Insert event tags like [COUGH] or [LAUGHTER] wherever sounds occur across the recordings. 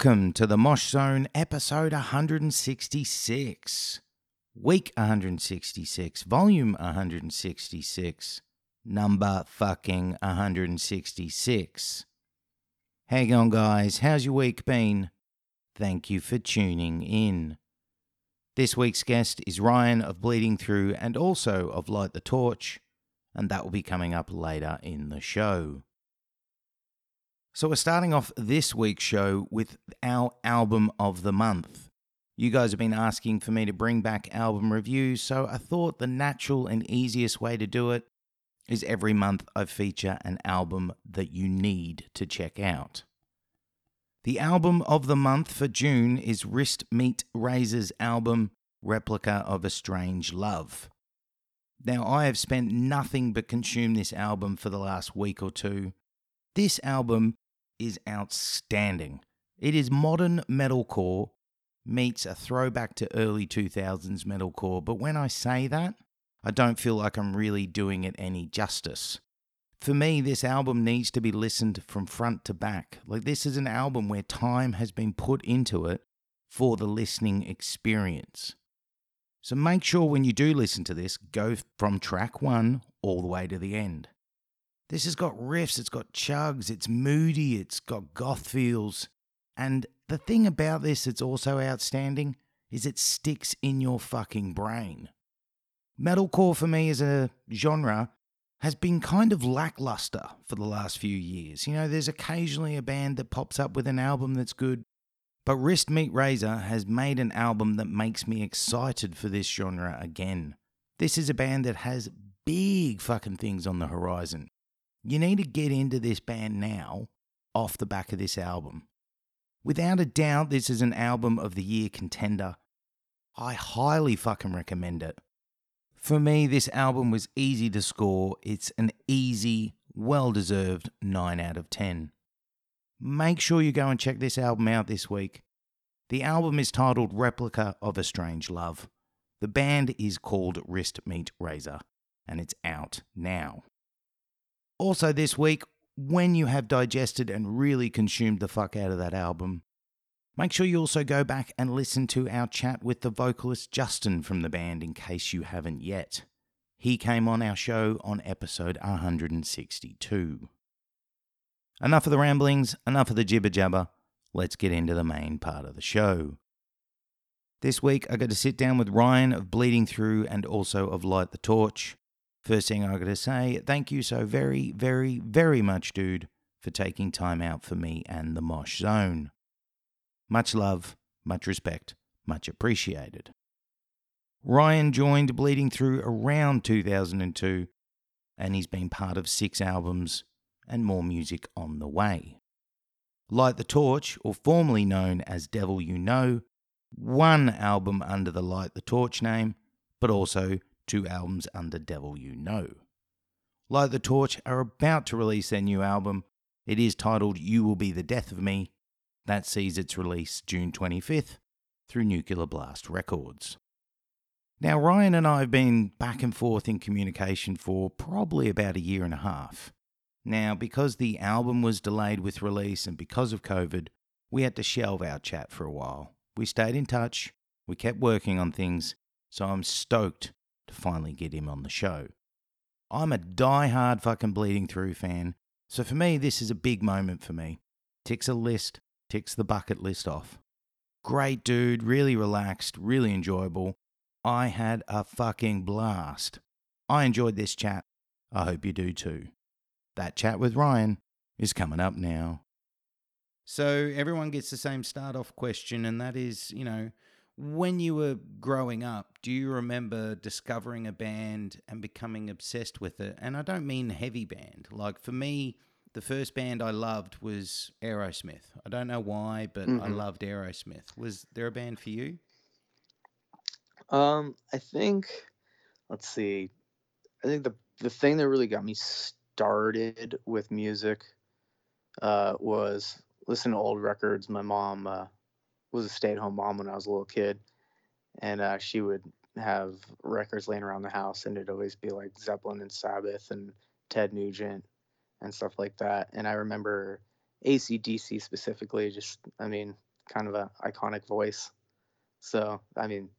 Welcome to the Mosh Zone, episode 166, week 166, volume 166, number fucking 166. Hang on, guys. How's your week been? Thank you for tuning in. This week's guest is Ryan of Bleeding Through and also of Light the Torch, and that will be coming up later in the show. So, we're starting off this week's show with our album of the month. You guys have been asking for me to bring back album reviews, so I thought the natural and easiest way to do it is every month I feature an album that you need to check out. The album of the month for June is Wrist Meat Razor's album, Replica of a Strange Love. Now, I have spent nothing but consume this album for the last week or two. This album is outstanding. It is modern metalcore meets a throwback to early 2000s metalcore, but when I say that, I don't feel like I'm really doing it any justice. For me, this album needs to be listened from front to back. Like, this is an album where time has been put into it for the listening experience. So make sure when you do listen to this, go from track one all the way to the end. This has got riffs, it's got chugs, it's moody, it's got goth feels. And the thing about this that's also outstanding is it sticks in your fucking brain. Metalcore for me as a genre has been kind of lackluster for the last few years. You know, there's occasionally a band that pops up with an album that's good, but Wristmeetrazor has made an album that makes me excited for this genre again. This is a band that has big fucking things on the horizon. You need to get into this band now off the back of this album. Without a doubt, this is an album of the year contender. I highly fucking recommend it. For me, this album was easy to score. It's an easy, well deserved 9 out of 10. Make sure you go and check this album out this week. The album is titled Replica of a Strange Love. The band is called Wristmeetrazor, and it's out now. Also, this week, when you have digested and really consumed the fuck out of that album, make sure you also go back and listen to our chat with the vocalist Justin from the band in case you haven't yet. He came on our show on episode 162. Enough of the ramblings, enough of the jibber jabber. Let's get into the main part of the show. This week, I got to sit down with Ryan of Bleeding Through and also of Light the Torch. First thing I got to say, thank you so very, very, very much, dude, for taking time out for me and the Mosh Zone. Much love, much respect, much appreciated. Ryan joined Bleeding Through around 2002, and he's been part of six albums and more music on the way. Light the Torch, or formerly known as Devil You Know, one album under the Light the Torch name, but also two albums under Devil You Know. Light the Torch are about to release their new album. It is titled You Will Be the Death of Me. That sees its release June 25th through Nuclear Blast Records. Now, Ryan and I have been back and forth in communication for probably about a year and a half. Now, because the album was delayed with release and because of COVID, we had to shelve our chat for a while. We stayed in touch, we kept working on things, so I'm stoked to finally get him on the show. I'm a die-hard fucking bleeding through fan, so for me, this is a big moment for me. Ticks a list, ticks the bucket list off. Great dude, really relaxed, really enjoyable. I had a fucking blast. I enjoyed this chat. I hope you do too. That chat with Ryan is coming up now. So, everyone gets the same start off question, and that is, you know, when you were growing up, do you remember discovering a band and becoming obsessed with it? And I don't mean heavy band. Like for me, the first band I loved was Aerosmith. I don't know why, but mm-hmm. I loved Aerosmith. Was there a band for you? Um, I think let's see. I think the the thing that really got me started with music uh, was listening to old records. My mom uh, was a stay at home mom when I was a little kid, and uh, she would have records laying around the house, and it'd always be like Zeppelin and Sabbath and Ted Nugent and stuff like that. And I remember ACDC specifically, just I mean, kind of a iconic voice. So I mean,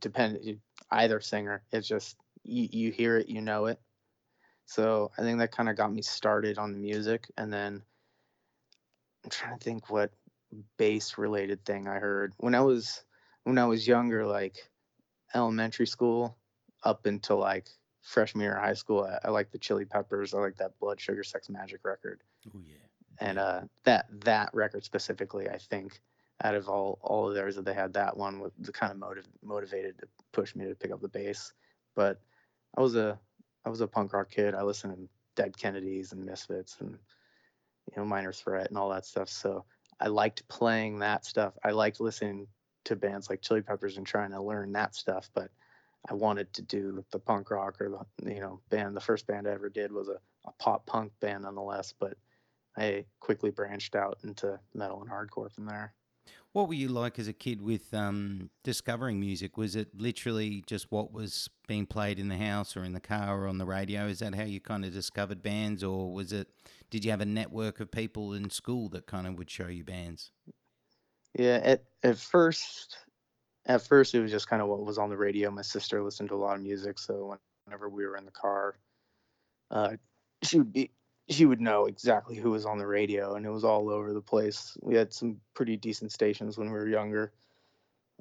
depend either singer. It's just you, you hear it, you know it. So I think that kind of got me started on the music, and then I'm trying to think what bass related thing I heard when I was when I was younger, like elementary school up until like freshman year of high school. I, I like the Chili Peppers. I like that Blood Sugar Sex Magik record. Oh yeah. And uh, that that record specifically, I think, out of all all of theirs that they had, that one was the kind of motiv- motivated to push me to pick up the bass. But I was a I was a punk rock kid. I listened to Dead Kennedys and Misfits and you know Minor Threat and all that stuff. So I liked playing that stuff. I liked listening to bands like Chili Peppers and trying to learn that stuff. But I wanted to do the punk rock or the you know band. The first band I ever did was a, a pop punk band nonetheless. But I quickly branched out into metal and hardcore from there. What were you like as a kid with um, discovering music? Was it literally just what was being played in the house or in the car or on the radio? Is that how you kind of discovered bands, or was it? Did you have a network of people in school that kind of would show you bands? Yeah, at at first, at first it was just kind of what was on the radio. My sister listened to a lot of music, so whenever we were in the car, uh, she would be she would know exactly who was on the radio, and it was all over the place. We had some pretty decent stations when we were younger,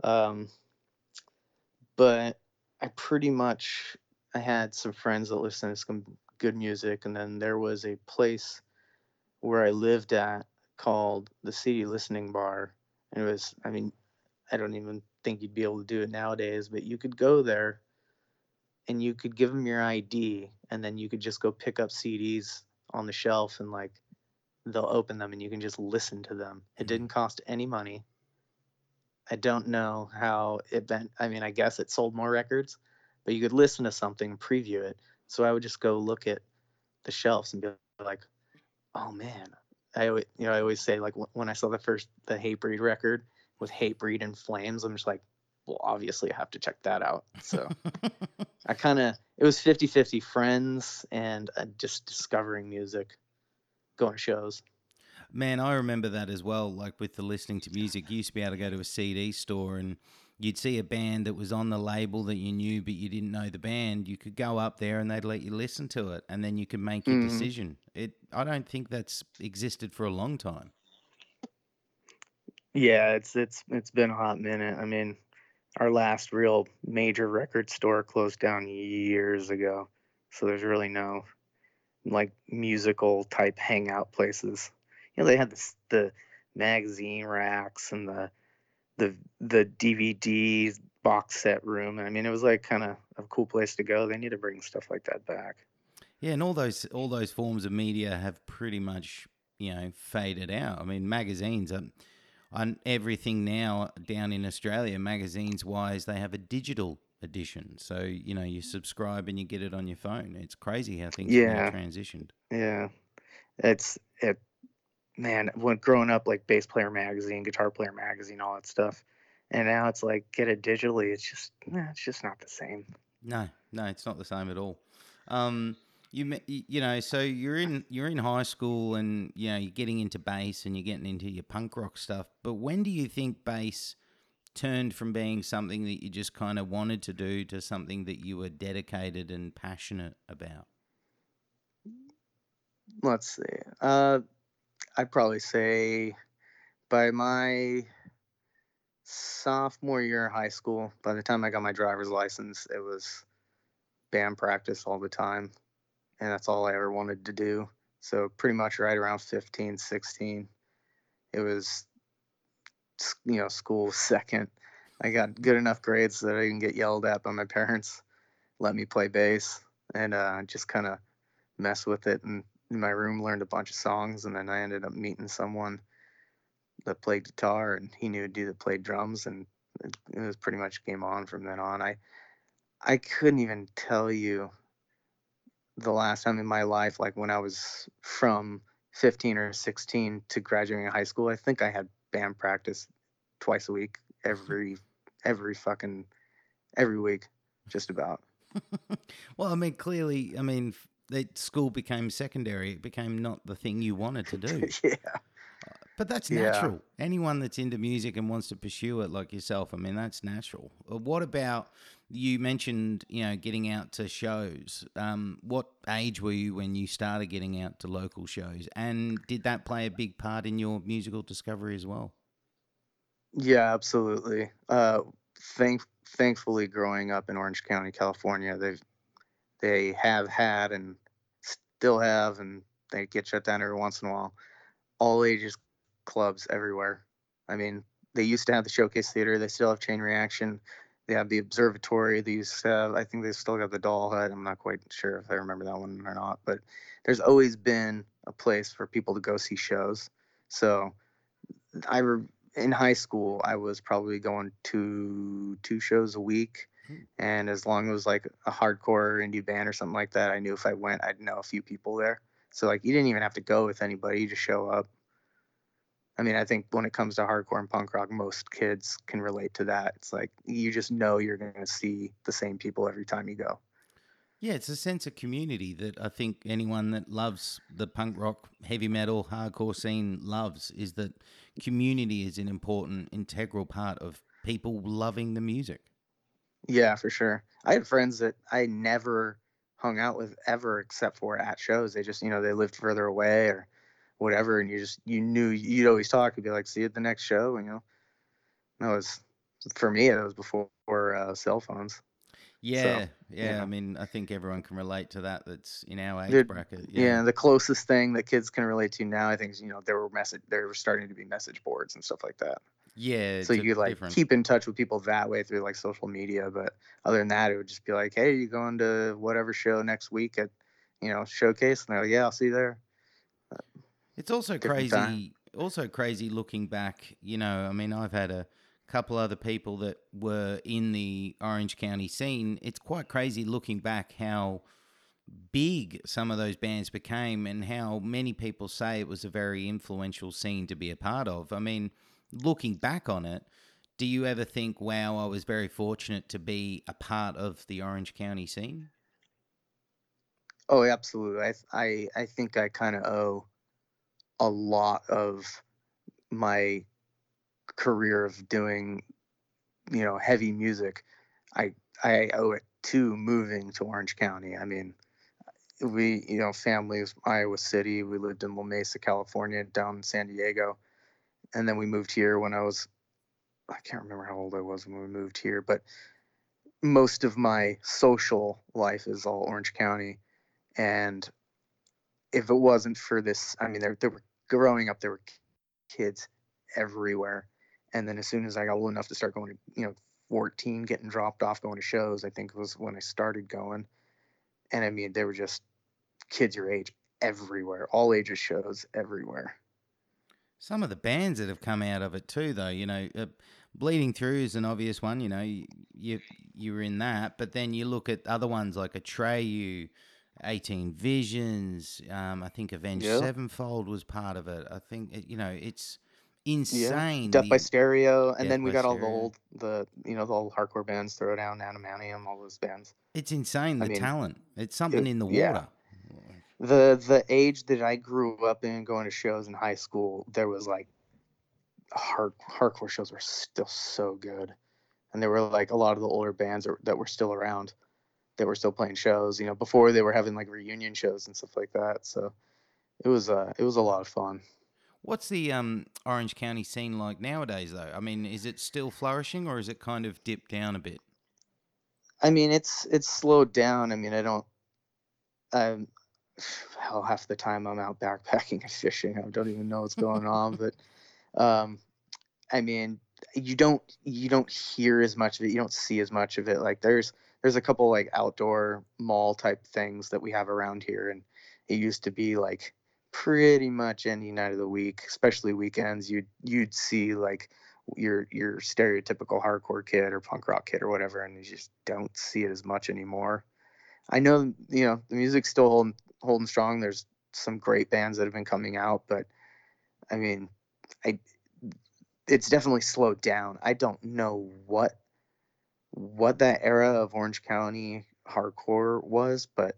um, but I pretty much I had some friends that listened to some good music, and then there was a place where I lived at called the City Listening Bar. And it was, I mean, I don't even think you'd be able to do it nowadays, but you could go there and you could give them your ID, and then you could just go pick up CDs on the shelf and like they'll open them and you can just listen to them. It mm-hmm. didn't cost any money. I don't know how it bent. I mean, I guess it sold more records, but you could listen to something, preview it. So I would just go look at the shelves and be like, "Oh man!" I always, you know, I always say like when I saw the first the Hatebreed record with Hatebreed and Flames, I'm just like, well, obviously I have to check that out. So [LAUGHS] I kind of it was 50-50 friends and uh, just discovering music, going to shows. Man, I remember that as well. Like with the listening to music, you used to be able to go to a CD store and you'd see a band that was on the label that you knew, but you didn't know the band. You could go up there and they'd let you listen to it, and then you could make your Mhm. decision. It, I don't think that's existed for a long time. Yeah, it's it's it's been a hot minute. I mean, our last real major record store closed down years ago, so there's really no like musical type hangout places. You know, they had this the magazine racks and the the the DVD box set room. I mean, it was like kind of a cool place to go. They need to bring stuff like that back. Yeah, and all those all those forms of media have pretty much you know faded out. I mean, magazines are on everything now down in Australia. Magazines wise, they have a digital edition, so you know you subscribe and you get it on your phone. It's crazy how things have Yeah, transitioned. yeah. It's it man, when growing up like bass player magazine, guitar player magazine, all that stuff. And now it's like get it digitally. It's just nah, it's just not the same. No, no, it's not the same at all. Um, you you know, so you're in you're in high school, and you know you're getting into bass, and you're getting into your punk rock stuff. But when do you think bass turned from being something that you just kind of wanted to do to something that you were dedicated and passionate about? Let's see. Uh I'd probably say by my sophomore year of high school, by the time I got my driver's license, it was band practice all the time. And that's all I ever wanted to do. So pretty much right around 15, 16, it was you know, school [LAUGHS] second. I got good enough grades that I didn't get yelled at by my parents, let me play bass, and uh, just kind of mess with it. And in my room, learned a bunch of songs, and then I ended up meeting someone that played guitar, and he knew a dude that played drums, and it, it was pretty much game on from then on. I I couldn't even tell you the last time in my life, like when I was from 15 or 16 to graduating high school. I think I had band practice twice a week, [LAUGHS] every every fucking every week, just about. [LAUGHS] well, I mean, clearly, I mean, that school became secondary. It became not the thing you wanted to do. [LAUGHS] yeah, But that's Yeah. natural. Anyone that's into music and wants to pursue it like yourself, I mean, that's natural. Uh, What about you mentioned, you know, getting out to shows? Um, what age were you when you started getting out to local shows? And did that play a big part in your musical discovery as well? Yeah, absolutely. Uh, thank thankfully, growing up in Orange County, California, they've they have had and still have, and they get shut down every once in a while. All ages clubs everywhere. I mean, they used to have the Showcase Theater. They still have Chain Reaction. They have the Observatory. These, have, I think they still got the Doll Hut. I'm not quite sure if I remember that one or not, but there's always been a place for people to go see shows. So I re- in high school, I was probably going to two shows a week. Hmm. And as long as it was like a hardcore indie band or something like that, I knew if I went, I'd know a few people there. So like you didn't even have to go with anybody, you just show up. I mean, I think when it comes to hardcore and punk rock, most kids can relate to that. It's like you just know you're going to see the same people every time you go. Yeah, it's a sense of community that I think anyone that loves the punk rock, heavy metal, hardcore scene loves is that community is an important, integral part of people loving the music. Yeah, for sure. I had friends that I never hung out with ever except for at shows. They just, you know, they lived further away or whatever, and you just you knew you'd always talk. You'd be like, "See you at the next show," and you know, that was for me. It was before uh, cell phones. Yeah, yeah. yeah. I mean, I think everyone can relate to that. That's in our age They're- bracket. Yeah. the closest thing that kids can relate to now, I think, is you know, there were message, there were starting to be message boards and stuff like that. yeah. so you could like different- keep in touch with people that way through like social media. But other than that, it would just be like, "Hey, you going to whatever show next week at, you know, showcase?" And they're like, "Yeah, I'll see you there." It's also crazy. time. Also crazy looking back. You know, I mean, I've had a couple other people that were in the Orange County scene. It's quite crazy looking back how big some of those bands became and how many people say it was a very influential scene to be a part of. I mean, looking back on it, do you ever think, wow, I was very fortunate to be a part of the Orange County scene? Oh, absolutely. I I I think I kind of owe a lot of my career of doing, you know, heavy music. I I owe it to moving to Orange County. I mean, we, you know, families, Iowa City. We lived in La Mesa, California, down in San Diego, and then we moved here when I was, I can't remember how old I was when we moved here, but most of my social life is all Orange County and if it wasn't for this i mean there, there were growing up there were kids everywhere. And then as soon as i got old enough to start going to you know 14 getting dropped off going to shows i think was when i started going. And i mean there were just kids your age everywhere all ages shows everywhere. Some of the bands that have come out of it too, though, you know, uh, Bleeding Through is an obvious one. You know, you, you you were in that, but then you look at other ones like a Atreyu, Eighteen Visions. Um, I think Avenged Yeah. Sevenfold was part of it. I think it, you know it's insane. death by stereo and then we got all the old the you know the old hardcore bands throwdown Adamantium all those bands It's insane the I mean, talent. It's something it- in the yeah. water. the the age that I grew up in, going to shows in high school, there was like hard hardcore shows were still so good, and there were like a lot of the older bands that were still around, that were still playing shows. You know, before they were having like reunion shows and stuff like that. So it was uh it was a lot of fun. What's the um, Orange County scene like nowadays, though? I mean, is it still flourishing, or is it kind of dipped down a bit? I mean, it's it's slowed down. I mean, I don't. Um, hell, half the time I'm out backpacking and fishing. I don't even know what's going on. [LAUGHS] But, um, I mean, you don't you don't hear as much of it. You don't see as much of it. Like there's there's a couple like outdoor mall type things that we have around here, and it used to be like pretty much any night of the week, especially weekends. You'd you'd see like your your stereotypical hardcore kid or punk rock kid or whatever, and you just don't see it as much anymore. I know you know the music's still holding holding strong. There's some great bands that have been coming out, but I mean, I it's definitely slowed down. I don't know what what that era of Orange County hardcore was, but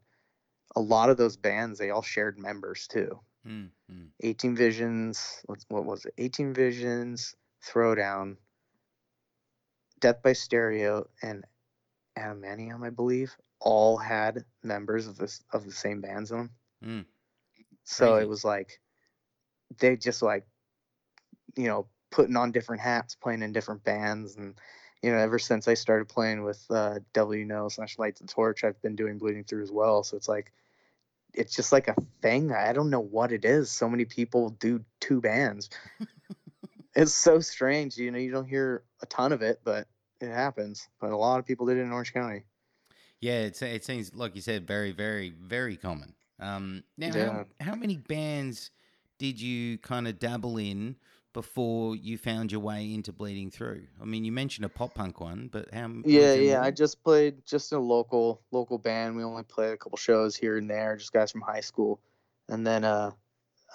a lot of those bands they all shared members too. Mm, mm. 18 Visions. What, what was it? 18 Visions, Throwdown, Death by Stereo, and Adamantium, I believe, all had members of this of the same bands in them. Mm. So it was like they just like you know putting on different hats, playing in different bands, and you know ever since I started playing with uh, You Know slash Light the Torch, I've been doing Bleeding Through as well. So it's like it's just like a thing. I don't know what it is. So many people do two bands. [LAUGHS] it's so strange. You know, you don't hear a ton of it, but it happens. But a lot of people did it in Orange County. Yeah, it's, it seems like you said very, very, very common. Um, now, Yeah. how, how many bands did you kind of dabble in before you found your way into Bleeding Through? I mean, you mentioned a pop punk one, but how? Yeah, yeah. I just played just in a local local band. We only played a couple shows here and there, just guys from high school. And then uh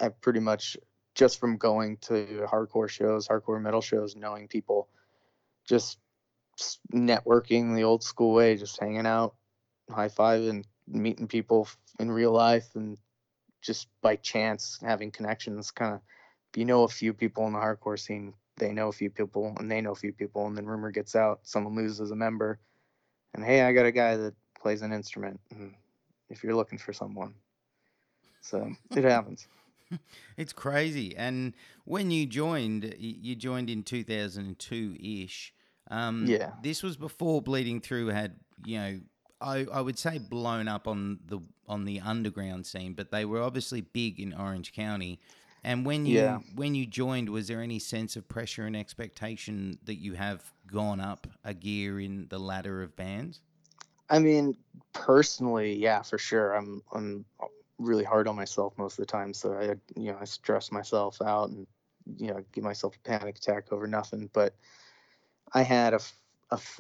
I pretty much just from going to hardcore shows, hardcore metal shows, knowing people, just networking the old school way, just hanging out, high five and meeting people in real life and just by chance having connections kind of you know a few people in the hardcore scene they know a few people and they know a few people and then rumor gets out someone loses a member and hey i got a guy that plays an instrument if you're looking for someone so [LAUGHS] it happens It's crazy. And when you joined, you joined in 2002 ish. Um, Yeah. This was before Bleeding Through had, you know, I, I would say blown up on the on the underground scene, but they were obviously big in Orange County. And when you Yeah. when you joined, was there any sense of pressure and expectation that you have gone up a gear in the ladder of bands? i mean personally yeah for sure i'm i'm really hard on myself most of the time so i you know i stress myself out and you know give myself a panic attack over nothing but I had a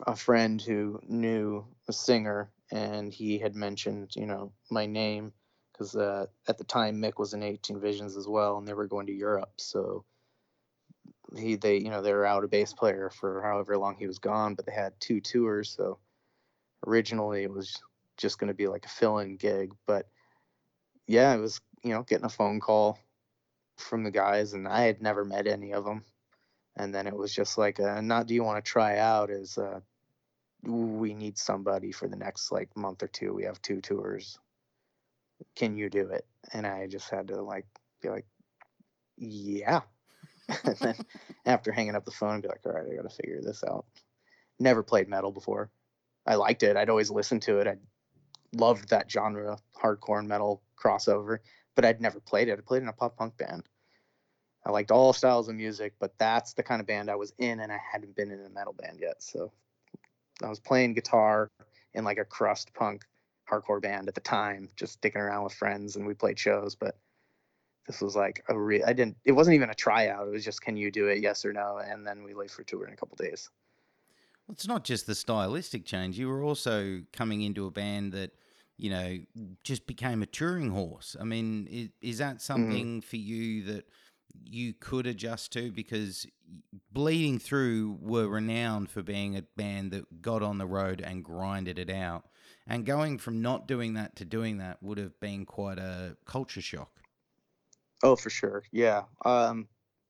a friend who knew a singer, and he had mentioned, you know, my name because uh, at the time Mick was in 18 Visions as well, and they were going to Europe. So he, they, you know, they were out a bass player for however long he was gone, but they had two tours. So originally it was just going to be like a fill-in gig, but yeah, it was, you know, getting a phone call from the guys, and I had never met any of them and then it was just like uh, not do you want to try out is uh, we need somebody for the next like month or two we have two tours can you do it? And i just had to like be like yeah. [LAUGHS] And then after hanging up the phone be like all right i gotta figure this out. Never played metal before. I liked it. I'd always listened to it. I loved that genre hardcore and metal crossover but i'd never played it. I played in a pop punk band. I liked all styles of music, but that's the kind of band I was in, and I hadn't been in a metal band yet. So I was playing guitar in like a crust punk hardcore band at the time, just sticking around with friends, and we played shows. But this was like a real. I didn't. It wasn't even a tryout. It was just, can you do it? Yes or no? And then we leave for tour in a couple days. Well, it's not just the stylistic change. You were also coming into a band that, you know, just became a touring horse. I mean, is, is that mm. something for you that you could adjust to? Because Bleeding Through were renowned for being a band that got on the road and grinded it out. And going from not doing that to doing that would have been quite a culture shock. Oh, for sure. Yeah. Um,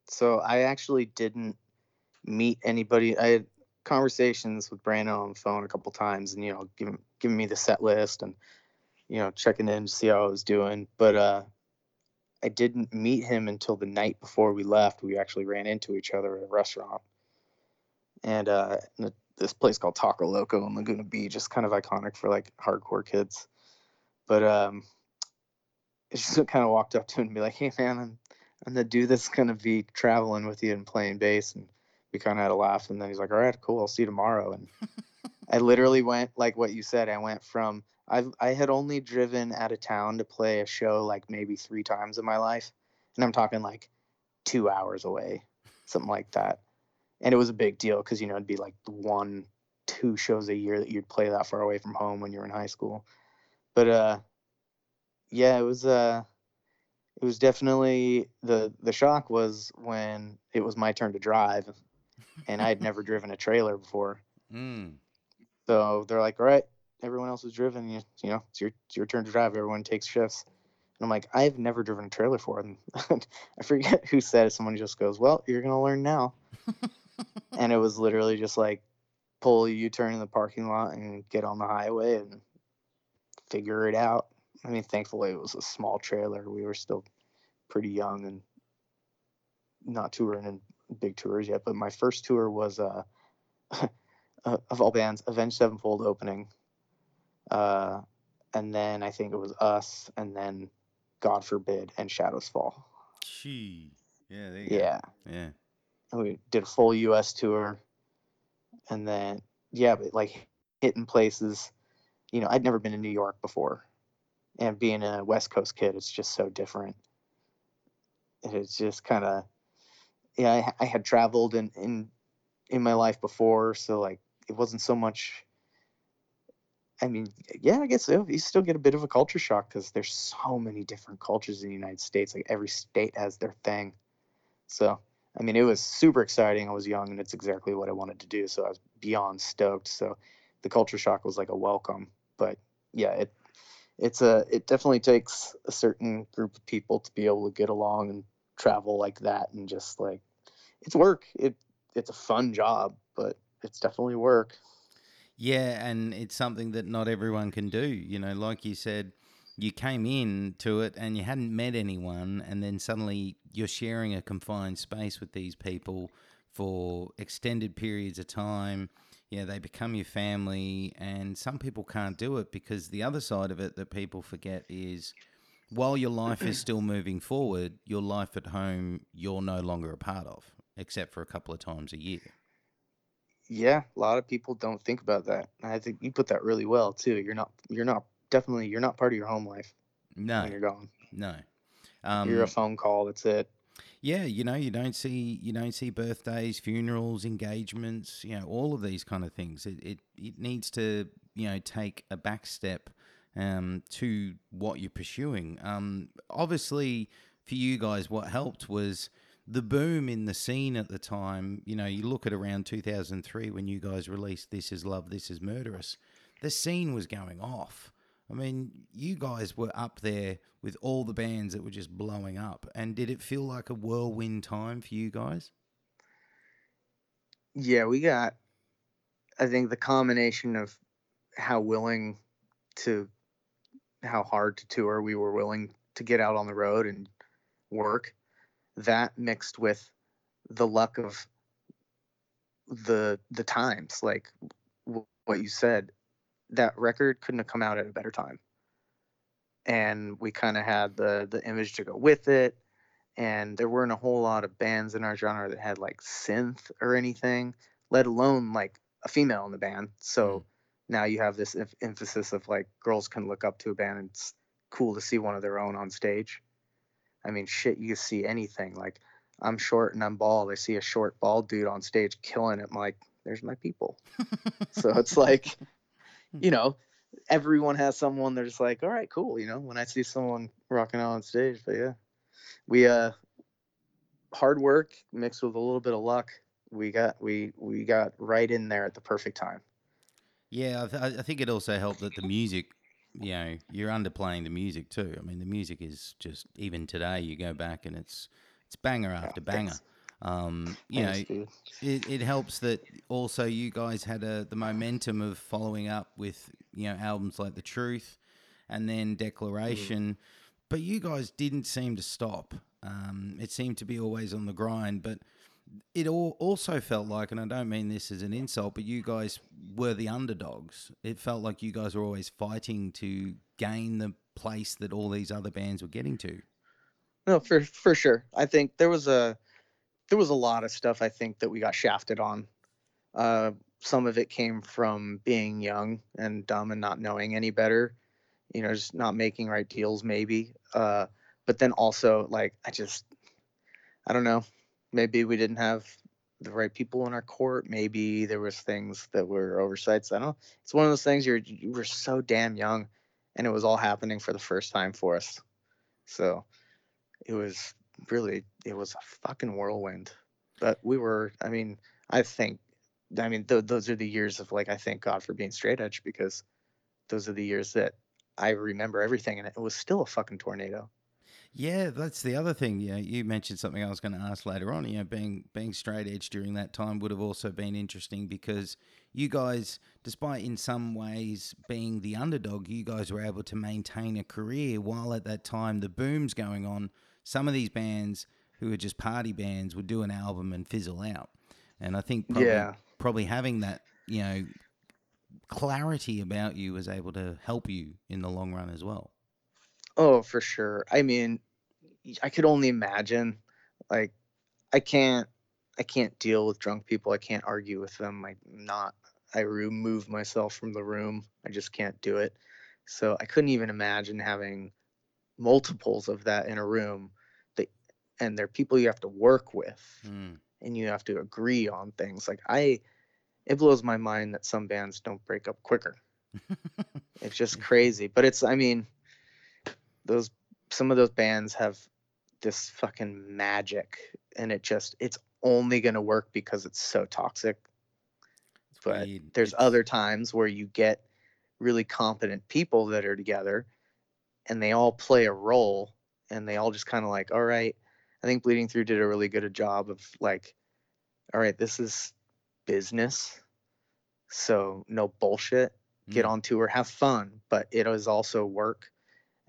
so I actually didn't meet anybody. I had conversations with Brandan on the phone a couple times, and you know, giving giving me the set list and you know, checking in to see how I was doing. But uh, I didn't meet him until the night before we left. We actually ran into each other at a restaurant, and uh, this place called Taco Loco in Laguna Beach is kind of iconic for like hardcore kids. But um, I just [LAUGHS] kind of walked up to him and be like, "Hey, man, I'm I'm the dude that's gonna be traveling with you and playing bass." And we kind of had a laugh, and then he's like, "All right, cool, I'll see you tomorrow." And [LAUGHS] I literally went like what you said. I went from I I had only driven out of town to play a show like maybe three times in my life, and I'm talking like two hours away, something like that. And it was a big deal because you know it'd be like one, two shows a year that you'd play that far away from home when you were in high school. But uh, yeah, it was uh, it was definitely the the shock was when it was my turn to drive, and I had never [LAUGHS] driven a trailer before. Mm. So they're like, all right, everyone else is driven. You, you know, it's your it's your turn to drive. Everyone takes shifts. And I'm like, I've never driven a trailer before [LAUGHS] and [LAUGHS] I forget who said it. Someone just goes, Well, you're gonna learn now. And it was literally just like pull a U-turn in the parking lot and get on the highway and figure it out. I mean, thankfully it was a small trailer. We were still pretty young and not touring in big tours yet. But my first tour was uh, [LAUGHS] of all bands, Avenged Sevenfold opening, uh, and then I think it was us, and then God Forbid and Shadows Fall. Gee, yeah, Yeah, go. Yeah, we did a full U.S. tour, and then yeah, but like hitting places. You know, I'd never been to New York before, and being a West Coast kid, it's just so different. It's just kind of yeah. I, I had traveled in in in my life before, so like it wasn't so much. I mean, yeah, I guess you still get a bit of a culture shock because there's so many different cultures in the United States. Like every state has their thing. So, I mean, it was super exciting. I was young, and it's exactly what I wanted to do. So I was beyond stoked. So, the culture shock was like a welcome. But yeah, it it's a it definitely takes a certain group of people to be able to get along and travel like that, and just like it's work. It it's a fun job, but it's definitely work. yeah, and it's something that not everyone can do. You know, like you said, you came in to it and you hadn't met anyone, and then suddenly you're sharing a confined space with these people for extended periods of time. Yeah, they become your family, and some people can't do it because the other side of it that people forget is while your life is still moving forward, your life at home you're no longer a part of, except for a couple of times a year. Yeah, a lot of people don't think about that. I think you put that really well too. You're not you're not definitely you're not part of your home life No, when you're gone. no. You're a Um, phone call. That's it. yeah, you know, you don't see you don't see birthdays, funerals, engagements, you know, all of these kind of things. It it, it needs to you know take a back step um, to what you're pursuing. Um, obviously, for you guys, what helped was the boom in the scene at the time. You know, you look at around 2003 when you guys released "This Is Love, This Is Murderous." The scene was going off. I mean, you guys were up there with all the bands that were just blowing up. And did it feel like a whirlwind time for you guys? Yeah, we got I think the combination of how willing to how hard to tour we were willing to get out on the road and work that mixed with the luck of the the times like what you said that record couldn't have come out at a better time. And we kind of had the the image to go with it. And there weren't a whole lot of bands in our genre that had like synth or anything let alone like a female in the band. So hmm. now you have this em- emphasis of like girls can look up to a band and it's cool to see one of their own on stage. I mean shit you see anything. Like i'm short and i'm bald. I see a short bald dude on stage killing it. I'm like there's my people. [LAUGHS] So it's like you know everyone has someone they're just like all right cool you know when i see someone rocking out on stage but yeah we uh hard work mixed with a little bit of luck we got we we got right in there at the perfect time Yeah, I, th- I think it also helped that the music, you know, you're underplaying the music too. I mean, the music is just even today. You go back and it's it's banger after banger. thanks. Um, you know, Thanks, dude. it, it helps that also you guys had a, the momentum of following up with you know albums like The Truth and then Declaration, but you guys didn't seem to stop. Um, it seemed to be always on the grind, but it all also felt like, and I don't mean this as an insult, but you guys were the underdogs. It felt like you guys were always fighting to gain the place that all these other bands were getting to. No, for for sure. I think there was a there was a lot of stuff I think that we got shafted on. Uh, some of it came from being young and dumb and not knowing any better. You know, just not making right deals, maybe. Uh, but then also, like, I just, I don't know. Maybe we didn't have the right people in our court. Maybe there was things that were oversights. I don't. know. It's one of those things. You're you were so damn young, and it was all happening for the first time for us. So it was really it was a fucking whirlwind but we were i mean i think i mean th- those are the years of like i thank god for being straight edge because those are the years that I remember everything, and it was still a fucking tornado. Yeah, that's the other thing. You know, you mentioned something I was going to ask later on. You know, being being straight edge during that time would have also been interesting because you guys, despite in some ways being the underdog, you guys were able to maintain a career while at that time the boom's going on. Some of these bands who are just party bands would do an album and fizzle out. And I think probably, Yeah. probably having that, you know, clarity about you was able to help you in the long run as well. Oh, for sure. I mean, I could only imagine. Like, I can't, I can't deal with drunk people. I can't argue with them. I not. I remove myself from the room. I just can't do it. So I couldn't even imagine having multiples of that in a room. And they're people you have to work with, Mm. and you have to agree on things. Like I, it blows my mind that some bands don't break up quicker. It's [LAUGHS] just crazy. But it's, I mean, those some of those bands have this fucking magic and it just it's only going to work because it's so toxic It's but weird. there's It's- other times where you get really competent people that are together and they all play a role and they all just kind of like all right i think bleeding through did a really good job of like all right this is business so no bullshit. Get Mm. on tour have fun. But it is also work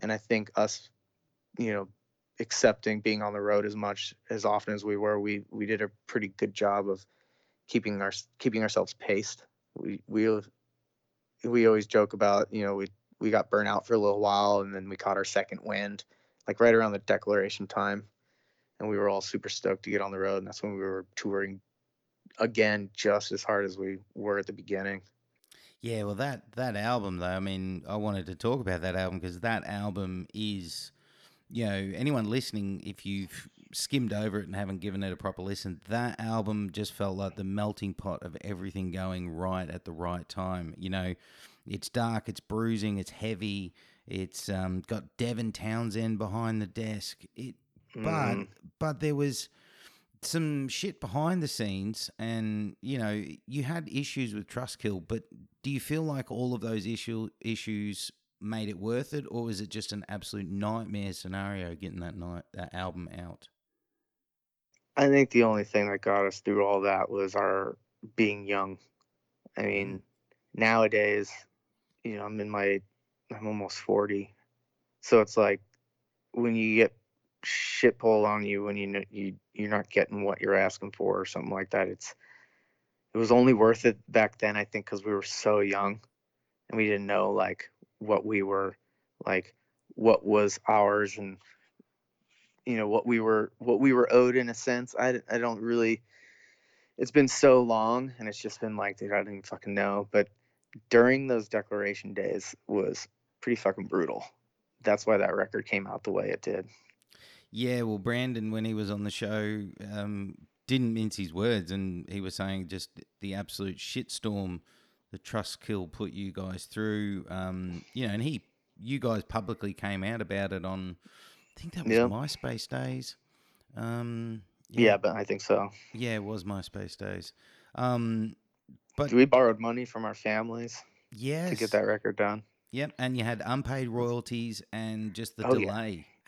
and i think us you know accepting being on the road as much as often as we were we we did a pretty good job of keeping our keeping ourselves paced. We we we always joke about you know we we got burnt out for a little while and then we caught our second wind like right around the declaration time and we were all super stoked to get on the road and that's when we were touring again just as hard as we were at the beginning Yeah, well, that that album though, I mean, I wanted to talk about that album because that album is, you know, anyone listening, if you've skimmed over it and haven't given it a proper listen, that album just felt like the melting pot of everything going right at the right time. You know, it's dark, it's bruising, it's heavy, it's um, got Devin Townsend behind the desk. It, but Mm. but there was some shit behind the scenes and you know you had issues with trustkill but do you feel like all of those issue issues made it worth it or was it just an absolute nightmare scenario getting that night that album out I think the only thing that got us through all that was our being young. I mean, nowadays, you know, I'm in my, I'm almost 40. So it's like when you get shit pulled on you when you know you you're not getting what you're asking for or something like that. It's it was only worth it back then, I think, because we were so young and we didn't know like what we were like, what was ours and you know what we were what we were owed in a sense. I I don't really. It's been so long, and it's just been like, dude, I don't even fucking know. But during those declaration days was pretty fucking brutal. That's why that record came out the way it did. Yeah well brandan when he was on the show um, didn't mince his words and he was saying just the absolute shitstorm the trustkill put you guys through um, you know and he you guys publicly came out about it on i think that was Yeah. myspace days um, Yeah, but I think so. Yeah, it was MySpace days. Um, but We borrowed money from our families yes, to get that record done. Yep, and you had unpaid royalties and just the Oh, yeah.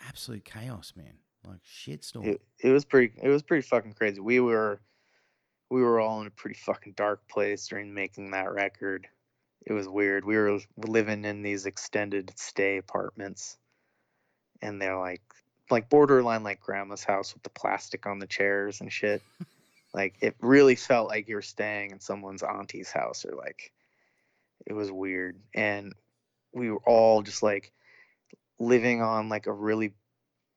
Absolute chaos, man. Like shitstorm. It, it was pretty. It was pretty fucking crazy. We were, we were all in a pretty fucking dark place during making that record. It was weird. We were living in these extended stay apartments, and they're like, like borderline like grandma's house with the plastic on the chairs and shit. [LAUGHS] like it really felt like you were staying in someone's auntie's house or like, it was weird. And we were all just like living on like a really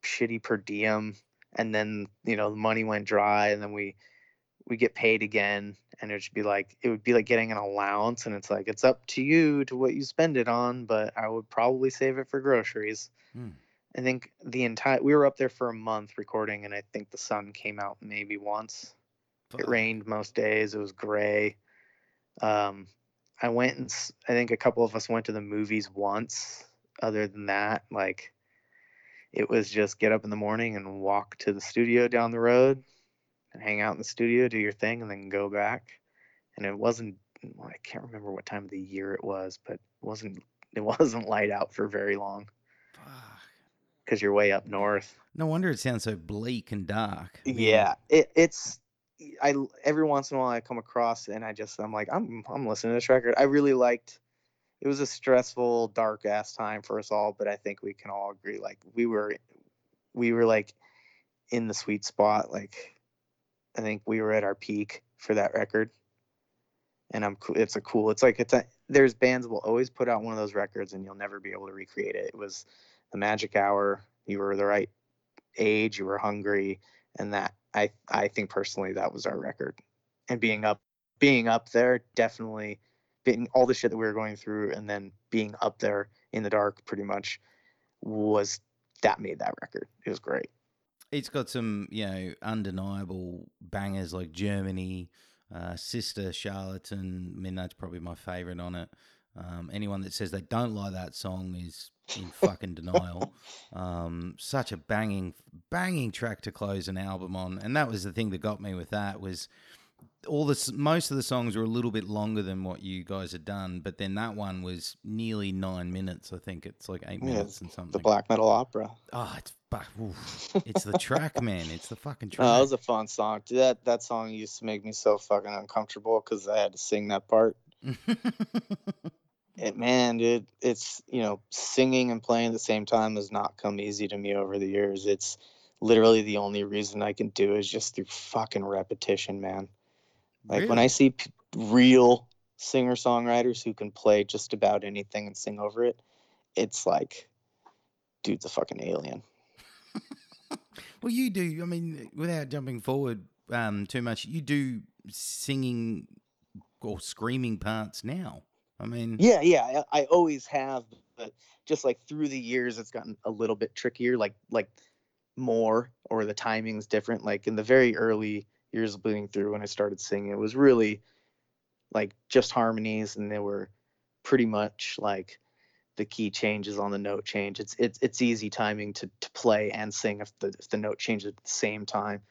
shitty per diem and then you know the money went dry and then we we get paid again and it would be like it would be like getting an allowance and it's like it's up to you to what you spend it on but i would probably save it for groceries. Hmm. i think the entire we were up there for a month recording and i think the sun came out maybe once. It rained most days it was gray. Um i went and i think a couple of us went to the movies once other than that like it was just get up in the morning and walk to the studio down the road and hang out in the studio do your thing and then go back and it wasn't well, i can't remember what time of the year it was but it wasn't it [LAUGHS] wasn't light out for very long Fuck. because you're way up north. No wonder it sounds so bleak and dark. I mean, Yeah, it, it's I every once in a while I come across and I just I'm like I'm I'm listening to this record. I really liked. It was a stressful, dark ass time for us all, but I think we can all agree like we were we were like in the sweet spot. Like I think we were at our peak for that record, and I'm cool. It's a cool. It's like it's a. There's bands will always put out one of those records and you'll never be able to recreate it. It was the magic hour. You were the right age. You were hungry, and that I I think personally that was our record. And being up being up there definitely being all the shit that we were going through and then being up there in the dark pretty much was that made that record. It was great. It's got some, you know, undeniable bangers like Germany, uh, Sister, Charlatan. I mean, that's probably my favorite on it. Um, anyone that says they don't like that song is in [LAUGHS] fucking denial. Um, such a banging, banging track to close an album on, and that was the thing that got me with that was all this. Most of the songs were a little bit longer than what you guys had done, but then that one was nearly nine minutes. I think it's like eight Yeah, minutes and something. The black metal opera. Oh, it's oof. [LAUGHS] it's the track, man. It's the fucking track. No, that was a fun song. Dude, that that song used to make me so fucking uncomfortable because I had to sing that part. [LAUGHS] It man, dude, it's you know singing and playing at the same time has not come easy to me over the years. It's literally the only reason I can do is just through fucking repetition, man. Like when I see p- real singer songwriters who can play just about anything and sing over it, it's like, dude's a fucking alien. [LAUGHS] Well, you do. I mean, without jumping forward um, too much, you do singing or screaming parts now. I mean, Yeah, yeah, I, I always have, but just like through the years, it's gotten a little bit trickier. Like like more or the timing's different. Like in the very early years bleeding through when I started singing, it was really like just harmonies, and they were pretty much like the key changes on the note change. It's it's it's easy timing to to play and sing if the if the note changes at the same time.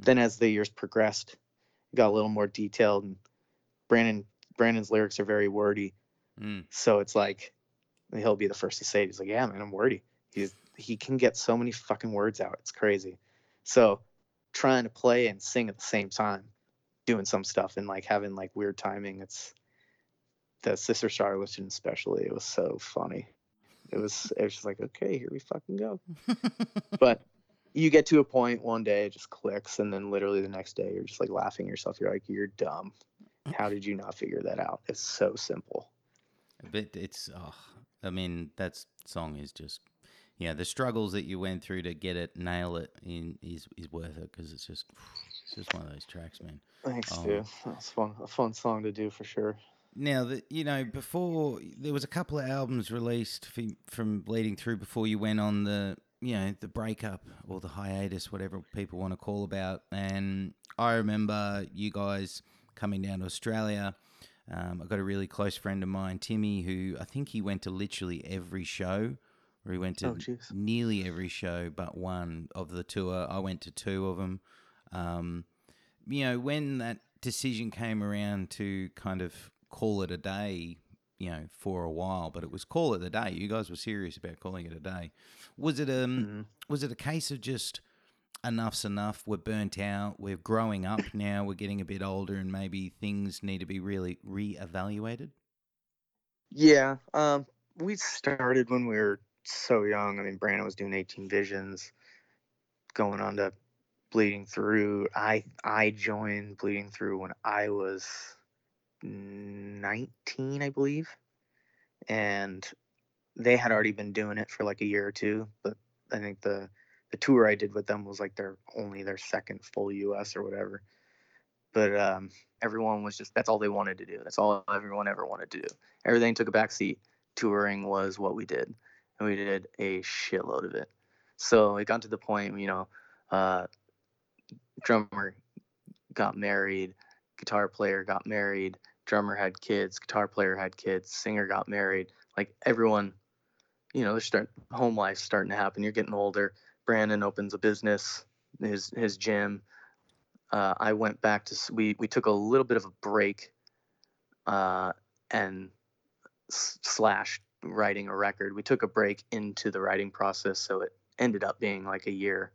Then as the years progressed, it got a little more detailed, and Brandan Brandan's lyrics are very wordy. mm, So it's like he'll be the first to say it. He's like, "Yeah, man, I'm wordy." He's he can get so many fucking words out. It's crazy. So trying to play and sing at the same time, doing some stuff and like having like weird timing. It's the Sister Charlatan especially. It was so funny. It was it was just like, okay, here we fucking go. [LAUGHS] But you get to a point one day it just clicks, and then literally the next day you're just like laughing at yourself. You're like, you're dumb. How did you not figure that out? It's so simple. but it's. Oh, I mean, that song is just. Yeah, the struggles that you went through to get it, nail it, in is is worth it because it's just, it's just one of those tracks, man. Thanks, Um, dude. That's fun. A fun song to do for sure. Now that you know, before there was a couple of albums released f from Bleeding Through before you went on the you know the breakup or the hiatus, whatever people want to call about. And I remember you guys coming down to Australia. Um, I got a really close friend of mine, Timmy, who I think he went to literally every show, or he went to Oh, nearly every show but one of the tour. I went to two of them. Um, you know, when that decision came around to kind of call it a day, you know, for a while, but it was call it a day. You guys were serious about calling it a day. Was it um Mhm. was it a case of just enough's enough, we're burnt out, we're growing up now, we're getting a bit older and maybe things need to be really reevaluated? Yeah. Um, we started when we were so young. I mean, Brandan was doing 18 Visions, going on to Bleeding Through. I I joined Bleeding Through when I was 19, I believe, and they had already been doing it for like a year or two. But I think the the tour I did with them was like their only their second full U.S. or whatever. But um, everyone was just that's all they wanted to do. That's all everyone ever wanted to do. Everything took a back seat. Touring was what we did, and we did a shitload of it. So it got to the point, you know, uh, drummer got married, guitar player got married, drummer had kids, guitar player had kids, singer got married. Like everyone, you know, there's start home life starting to happen. You're getting older. Brandan opens a business, his his gym. Uh, I went back to we we took a little bit of a break, uh, and slash writing a record. We took a break into the writing process, so it ended up being like a year.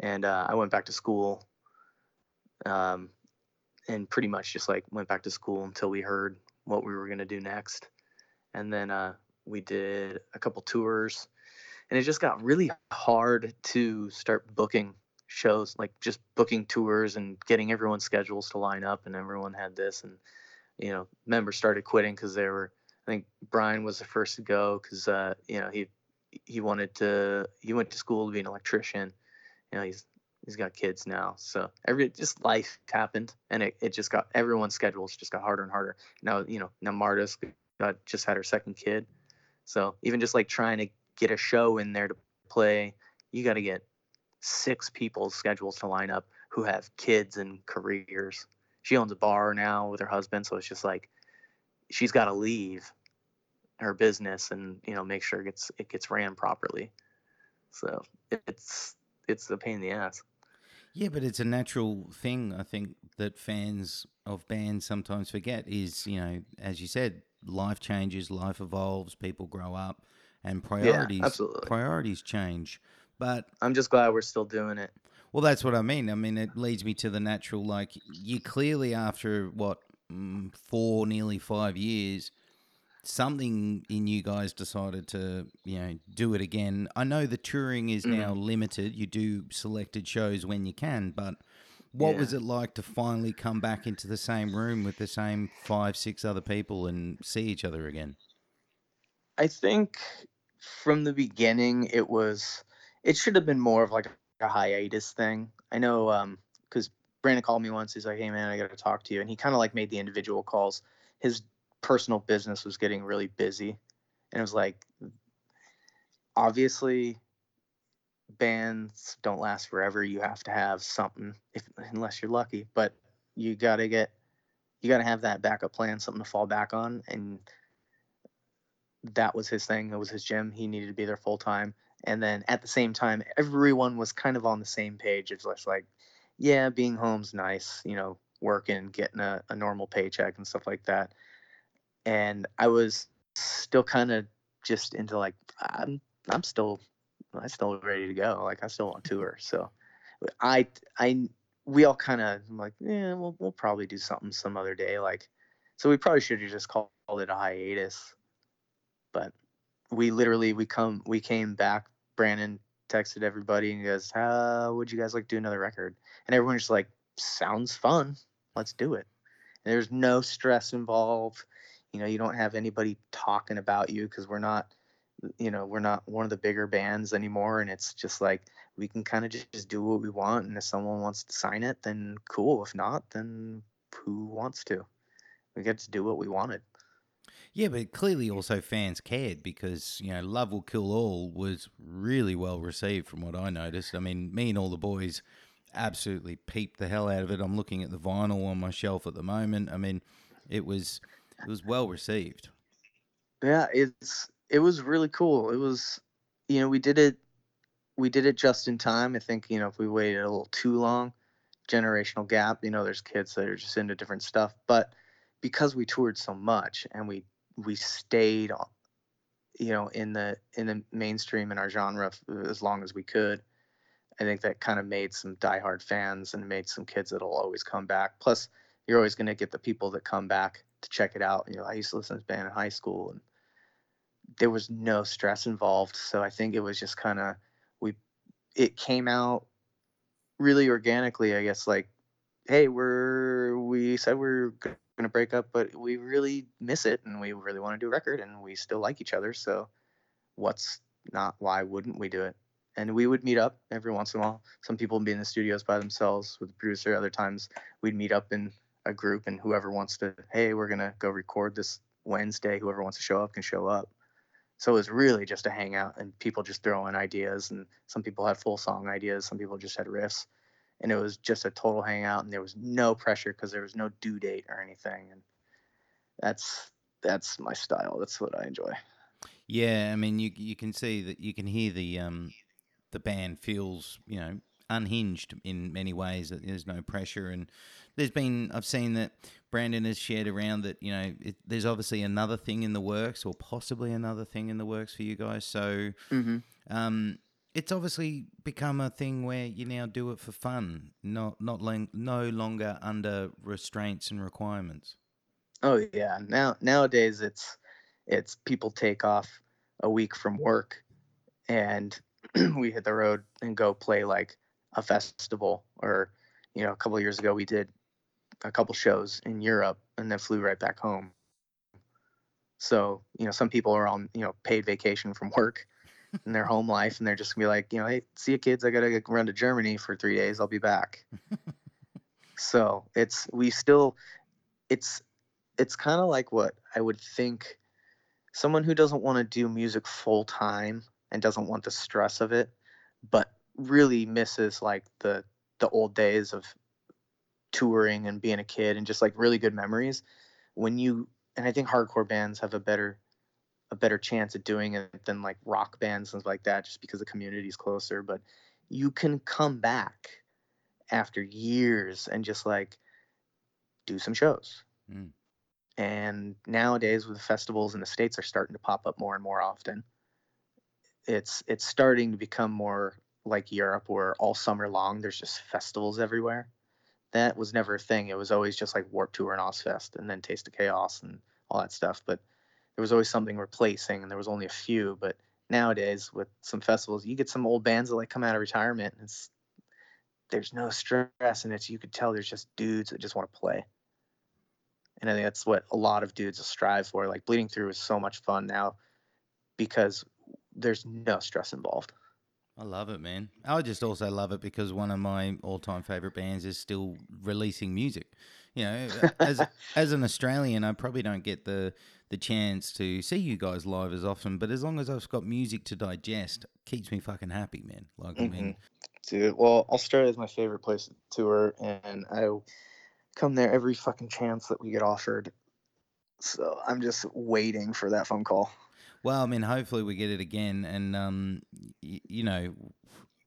And uh, I went back to school, um, and pretty much just like went back to school until we heard what we were gonna do next. And then uh, we did a couple tours, and it just got really hard to start booking shows, like just booking tours and getting everyone's schedules to line up. And everyone had this, and you know, members started quitting because they were. I think Brian was the first to go because uh, you know he he wanted to he went to school to be an electrician. You know, he's he's got kids now, so every just life happened, and it, it just got everyone's schedules just got harder and harder. Now you know now Marta's got just had her second kid, so even just like trying to get a show in there to play, you got to get six people's schedules to line up who have kids and careers. She owns a bar now with her husband, so it's just like she's got to leave her business and you know make sure it gets it gets ran properly. So it's it's a pain in the ass. Yeah, but it's a natural thing. I think that fans of bands sometimes forget is you know as you said, life changes, life evolves, people grow up, and priorities yeah, absolutely. priorities change. But I'm just glad we're still doing it. Well, that's what I mean. I mean, it leads me to the natural. Like you clearly after what four, nearly five years, something in you guys decided to you know do it again. I know the touring is Mm-hmm. now limited. You do selected shows when you can, but what Yeah. was it like to finally come back into the same room with the same five, six other people and see each other again? I think from the beginning it was it should have been more of like a hiatus thing. I know um because Brandan called me once. He's like, "Hey man, I got to talk to you," and he kind of like made the individual calls. His personal business was getting really busy, and it was like, obviously, bands don't last forever. You have to have something, if unless you're lucky. But you got to get, you got to have that backup plan, something to fall back on, and that was his thing. It was his gym. He needed to be there full time. And then at the same time, everyone was kind of on the same page. It's just like, yeah, being home's nice, you know, working, getting a, a normal paycheck and stuff like that. And I was still kind of just into like, I'm, I'm still, I'm still ready to go. Like I still want to tour. So I, I, we all kind of like, yeah, we'll, we'll probably do something some other day. Like, so we probably should have just called it a hiatus but we literally we come we came back brandan texted everybody and goes how would you guys like to do another record? And everyone's just like sounds fun. Let's do it. And there's no stress involved. You know you don't have anybody talking about you because we're not you know we're not one of the bigger bands anymore. And it's just like we can kind of just, just do what we want. And if someone wants to sign it then cool. If not then who wants to? We get to do what we wanted Yeah, but clearly also fans cared because, you know, Love Will Kill All was really well received from what I noticed. I mean, me and all the boys absolutely peeped the hell out of it. I'm looking at the vinyl on my shelf at the moment. I mean, it was it was well received. Yeah, it's it was really cool. It was, you know, we did it, we did it just in time. I think you know if we waited a little too long, generational gap. You know, there's kids that are just into different stuff, but because we toured so much and we we stayed, you know, in the in the mainstream in our genre as long as we could. I think that kind of made some diehard fans and made some kids that'll always come back. Plus, you're always going to get the people that come back to check it out. You know, I used to listen to this band in high school, and there was no stress involved. So I think it was just kind of we. It came out really organically, I guess. Like, hey, we're we said we're going to break up, but we really miss it, and we really want to do a record, and we still like each other. So, what's not? Why wouldn't we do it? and we would meet up every once in a while. Some people would be in the studios by themselves with the producer. Other times we'd meet up in a group, and whoever wants to, hey, we're gonna go record this Wednesday. Whoever wants to show up can show up. So it was really just a hangout, and people just throwing ideas. And some people had full song ideas, some people just had riffs, and it was just a total hangout. And there was no pressure because there was no due date or anything. And that's that's my style. That's what I enjoy. Yeah, I mean, you you can see that you can hear the um the band feels you know unhinged in many ways. That there's no pressure, and there's been I've seen that Brandan has shared around that you know it, there's obviously another thing in the works, or possibly another thing in the works for you guys. So. Mm-hmm. Um, it's obviously become a thing where you now do it for fun, not not long, no longer under restraints and requirements. Oh yeah. Now nowadays it's it's people take off a week from work and [CLEARS THROAT] we hit the road and go play like a festival or you know a couple years ago we did a couple shows in Europe and then flew right back home. So, you know, some people are on, you know, paid vacation from work in their home life and they're just gonna be like, you know, hey, see you kids, I gotta run to Germany for three days, I'll be back. [LAUGHS] so it's we still it's it's kind of like what I would think someone who doesn't want to do music full time and doesn't want the stress of it, but really misses like the the old days of touring and being a kid and just like really good memories when you and I think hardcore bands have a better a better chance at doing it than like rock bands and stuff like that just because the community is closer but you can come back after years and just like do some shows. Mm. and nowadays with the festivals in the states are starting to pop up more and more often it's it's starting to become more like europe where all summer long there's just festivals everywhere. That was never a thing. It was always just like warp tour and Ozzfest and then taste of chaos and all that stuff but there was always something replacing and there was only a few but nowadays with some festivals you get some old bands that like come out of retirement and it's there's no stress and it's you could tell there's just dudes that just want to play and i think that's what a lot of dudes strive for like bleeding through is so much fun now because there's no stress involved I love it, man. I just also love it because one of my all-time favorite bands is still releasing music. You know, as [LAUGHS] as an Australian, I probably don't get the the chance to see you guys live as often, but as long as I've got music to digest, keeps me fucking happy, man. Like I mean, Dude, well, Australia is my favorite place to tour, and I come there every fucking chance that we get offered. So I'm just waiting for that phone call. Well, I mean, hopefully we get it again, and um, y- you know,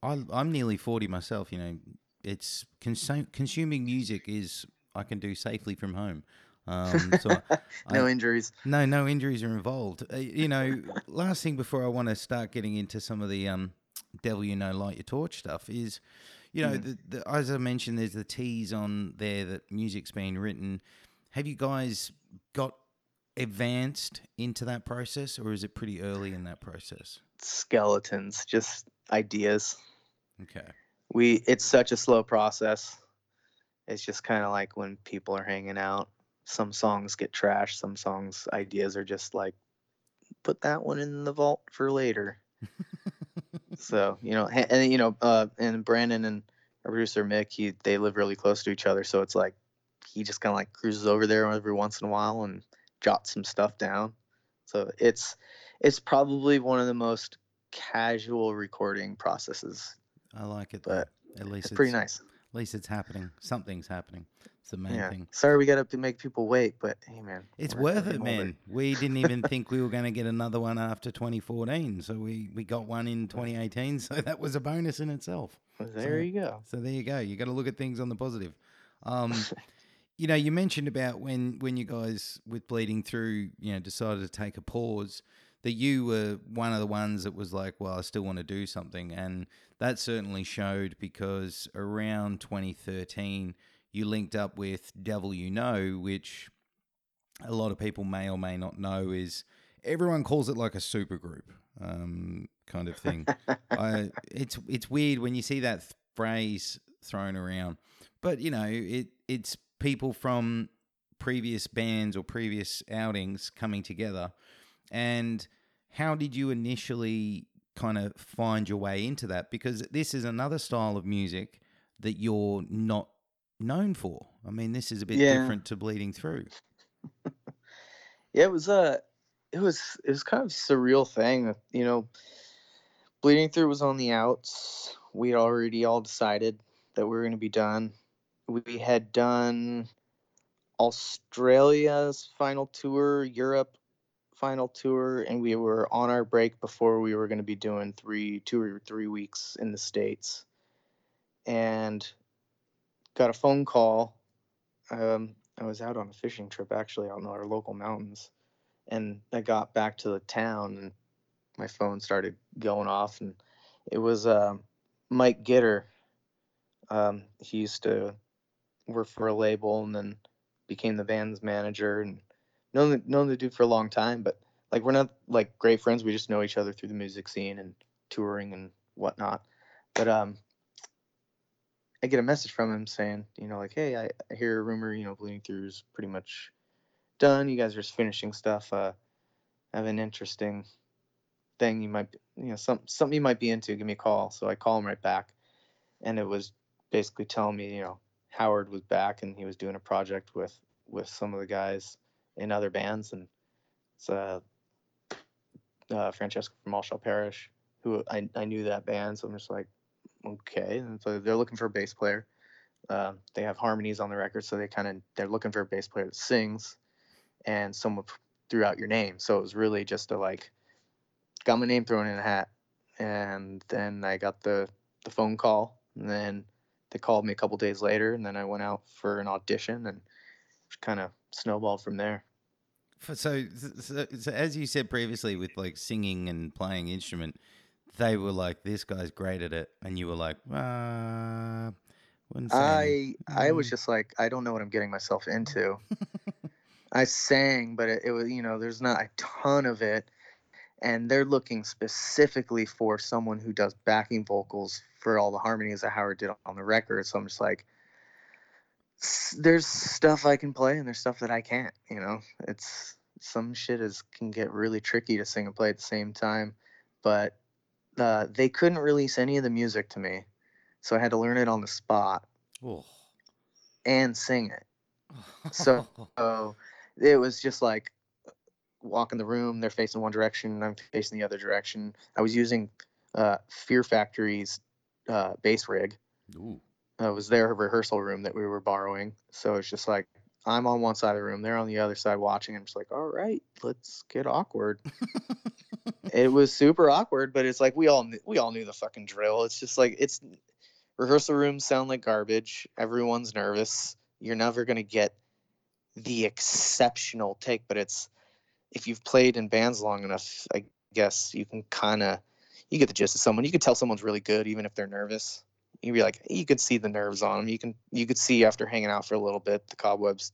I, I'm nearly forty myself. You know, it's consu- consuming music is I can do safely from home. Um, so [LAUGHS] no I- injuries. no, no injuries are involved. Uh, you know, last thing before I want to start getting into some of the um, devil you know light your torch stuff is, you know, Mm. the, the, as I mentioned, there's the tease on there that music's been written. Have you guys got advanced into that process, or is it pretty early in that process? Skeletons, just ideas. Okay. We it's such a slow process. It's just kind of like when people are hanging out. Some songs get trashed. Some songs ideas are just like, put that one in the vault for later. so you know, and you know, uh, and Brandan and our producer Mick, he they live really close to each other, so it's like he just kind of like cruises over there every once in a while and jots some stuff down. So it's it's probably one of the most casual recording processes, I like it. But At least it's pretty nice. At least it's happening. Something's happening. It's the main Yeah. thing. Sorry, we got up to make people wait, but hey, man, It's worth it, older. man. We didn't even think we were going to get another one after 2014, so we we got one in 2018. [LAUGHS] So that was a bonus in itself. There you go. So there you go. You got to look at things on the positive. [LAUGHS] Um, you know, you mentioned about when when you guys with bleeding through, you know, decided to take a pause. That you were one of the ones that was like, well, I still want to do something, and that certainly showed because around 2013, you linked up with Devil You Know, which a lot of people may or may not know is everyone calls it like a super group um, kind of thing. [LAUGHS] I, it's it's weird when you see that th- phrase thrown around, but you know it it's people from previous bands or previous outings coming together. And how did you initially kind of find your way into that? Because this is another style of music that you're not known for. I mean, this is a bit Yeah. different to Bleeding Through. [LAUGHS] Yeah, it was uh it was it was kind of a surreal thing. You know, bleeding through was on the outs. We had already all decided that we were going to be done. We had done Australia's final tour, Europe final tour, and we were on our break before we were going to be doing three, two or three weeks in the states. and got a phone call. Um, I was out on a fishing trip actually out in our local mountains, and I got back to the town and my phone started going off, and it was uh, Mike Gitter. Um, he used to work for a label and then became the band's manager and known the, known the dude for a long time, but like we're not like great friends. We just know each other through the music scene and touring and whatnot. But um, I get a message from him saying, you know, like, hey, I, hear a rumor, you know, Bleeding Through is pretty much done. You guys are just finishing stuff. Uh, I have an interesting thing you might, you know, some something you might be into. Give me a call. So I call him right back, and it was basically telling me, you know, Howard was back and he was doing a project with with some of the guys in other bands, and it's uh, uh, Francesco from All Shall Perish, who I, I knew that band, so I'm just like, okay. And so they're looking for a bass player. Um, they have harmonies on the record, so they kind of they're looking for a bass player that sings, and someone threw out your name. So it was really just a like, got my name thrown in a hat, and then I got the the phone call, and then they called me a couple days later, and then I went out for an audition, and kind of snowballed from there. So, so, so, as you said previously, with like singing and playing instrument, they were like, "This guy's great at it," and you were like, uh, I I was just like, I don't know what I'm getting myself into. I sang, but it, it was you know, there's not a ton of it, and they're looking specifically for someone who does backing vocals for all the harmonies that Howard did on the record. So I'm just like, there's stuff I can play and there's stuff that I can't. You know, it's some shit is can get really tricky to sing and play at the same time. But uh, they couldn't release any of the music to me, so I had to learn it on the spot oh. and sing it. So, so [LAUGHS] it was just like walk in the room. They're facing one direction, I'm facing the other direction. I was using uh, Fear Factory's uh, bass rig. Ooh uh, was their rehearsal room that we were borrowing. So it's just like I'm on one side of the room, they're on the other side watching. I'm just like, all right, let's get awkward. [LAUGHS] it was super awkward, but it's like we all knew, we all knew the fucking drill. It's just like it's rehearsal rooms sound like garbage. Everyone's nervous. You're never gonna get the exceptional take, but it's if you've played in bands long enough, I guess you can kind of you get the gist of someone. You can tell someone's really good even if they're nervous you'd be like you could see the nerves on them you can you could see after hanging out for a little bit the cobwebs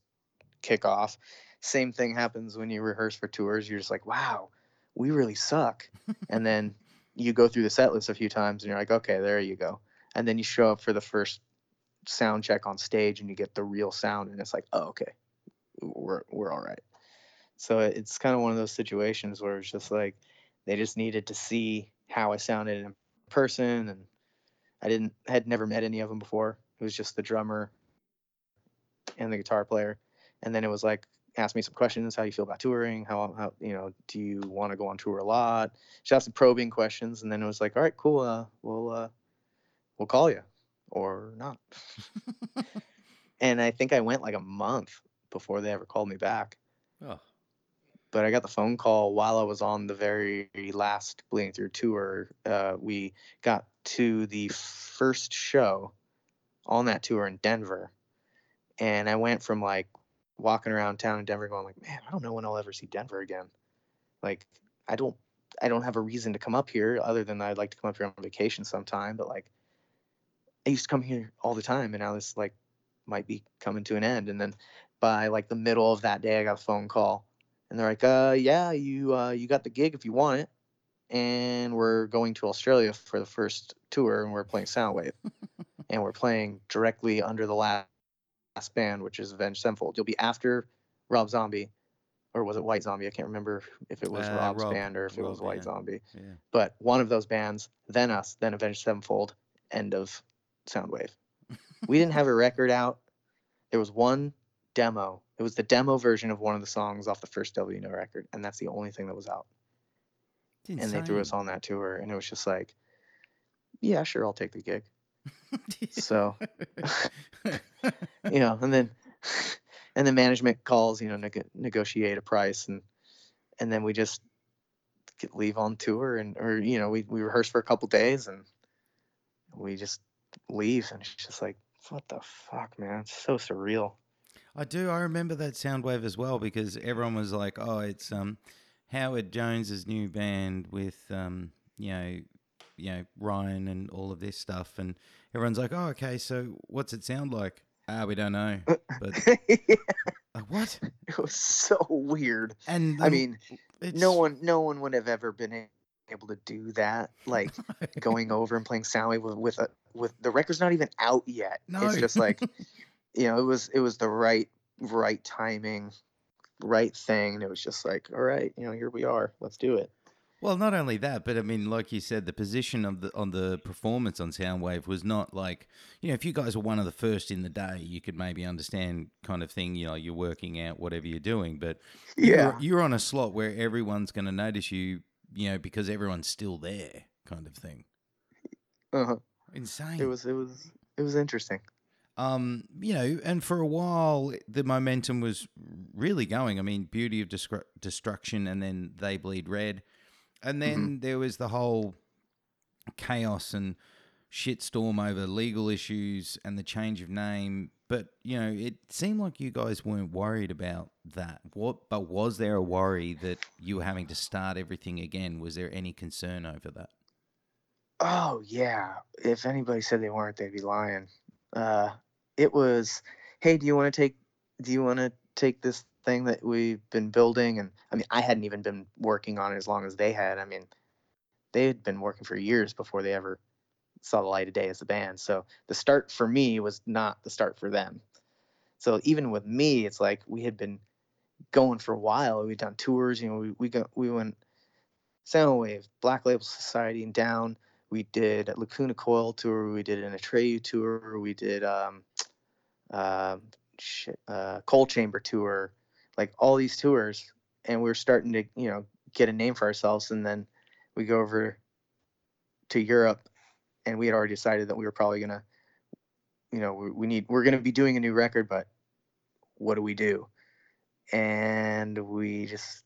kick off. Same thing happens when you rehearse for tours. You're just like wow we really suck. [LAUGHS] And then you go through the set list a few times and you're like okay there you go. And then you show up for the first sound check on stage and you get the real sound and it's like oh okay. We're we're all right. So it's kind of one of those situations where it's just like they just needed to see how I sounded in person and I didn't had never met any of them before. It was just the drummer and the guitar player, and then it was like ask me some questions. How you feel about touring? How how you know do you want to go on tour a lot? She asked some probing questions, and then it was like, all right, cool. Uh, we'll uh, we'll call you or not. [LAUGHS] and I think I went like a month before they ever called me back. Oh but I got the phone call while I was on the very last Bleeding Through tour. Uh, we got to the first show on that tour in Denver, and I went from like walking around town in Denver, going like, "Man, I don't know when I'll ever see Denver again." Like, I don't, I don't have a reason to come up here other than I'd like to come up here on vacation sometime. But like, I used to come here all the time, and now this like might be coming to an end. And then by like the middle of that day, I got a phone call and they're like, uh, yeah, you uh, you got the gig if you want it, and we're going to Australia for the first tour, and we're playing Soundwave, [LAUGHS] and we're playing directly under the last, last band, which is Avenged Sevenfold. You'll be after Rob Zombie, or was it White Zombie? I can't remember if it was uh, Rob's Rob, band or if Rob, it was White yeah. Zombie. Yeah. But one of those bands, then us, then Avenged Sevenfold, end of Soundwave. [LAUGHS] we didn't have a record out. There was one demo it was the demo version of one of the songs off the first W No record, and that's the only thing that was out. And they threw us on that tour, and it was just like, yeah, sure, I'll take the gig. so, [LAUGHS] you know, and then [LAUGHS] and then management calls, you know, neg- negotiate a price, and and then we just get, leave on tour, and or you know, we we rehearse for a couple days, and we just leave, and it's just like, what the fuck, man? It's so surreal. I do. I remember that Soundwave as well because everyone was like, "Oh, it's um, Howard Jones's new band with um, you know, you know Ryan and all of this stuff," and everyone's like, "Oh, okay. So what's it sound like?" Ah, we don't know. But [LAUGHS] yeah, like, what? it was so weird. And I mean, it's, no one, no one would have ever been able to do that. Like [LAUGHS] going over and playing Soundwave with with a with the record's not even out yet. No. It's just like [LAUGHS] you know, it was it was the right right timing, right thing, and it was just like, all right, you know, here we are, let's do it. Well, not only that, but I mean, like you said, the position of the on the performance on Soundwave was not like you know, if you guys were one of the first in the day, you could maybe understand kind of thing. You know, you're working out whatever you're doing, but you're, you're on a slot where everyone's going to notice you. You know, because everyone's still there, kind of thing. uh-huh. Insane. it was it was it was interesting. Um, you know, and for a while the momentum was really going. I mean, Beauty of Destru- Destruction, and then They Bleed Red, and then there was the whole chaos and shitstorm over legal issues and the change of name. But you know, it seemed like you guys weren't worried about that. What? But was there a worry that you were having to start everything again? Was there any concern over that? Oh yeah. If anybody said they weren't, they'd be lying. Uh, it was, hey, do you want to take? Do you want to take this thing that we've been building? And I mean, I hadn't even been working on it as long as they had. I mean, they had been working for years before they ever saw the light of day as a band. So the start for me was not the start for them. So even with me, it's like we had been going for a while. We'd done tours. You know, we we got we went Soundwave, Black Label Society, and down. We did a Lacuna Coil tour. We did an Atreyu tour. We did um, shit, uh, Coal Chamber tour. Like all these tours, and we were starting to you know get a name for ourselves. And then we go over to Europe, and we had already decided that we were probably gonna, you know, we, we need we're gonna be doing a new record, but what do we do? And we just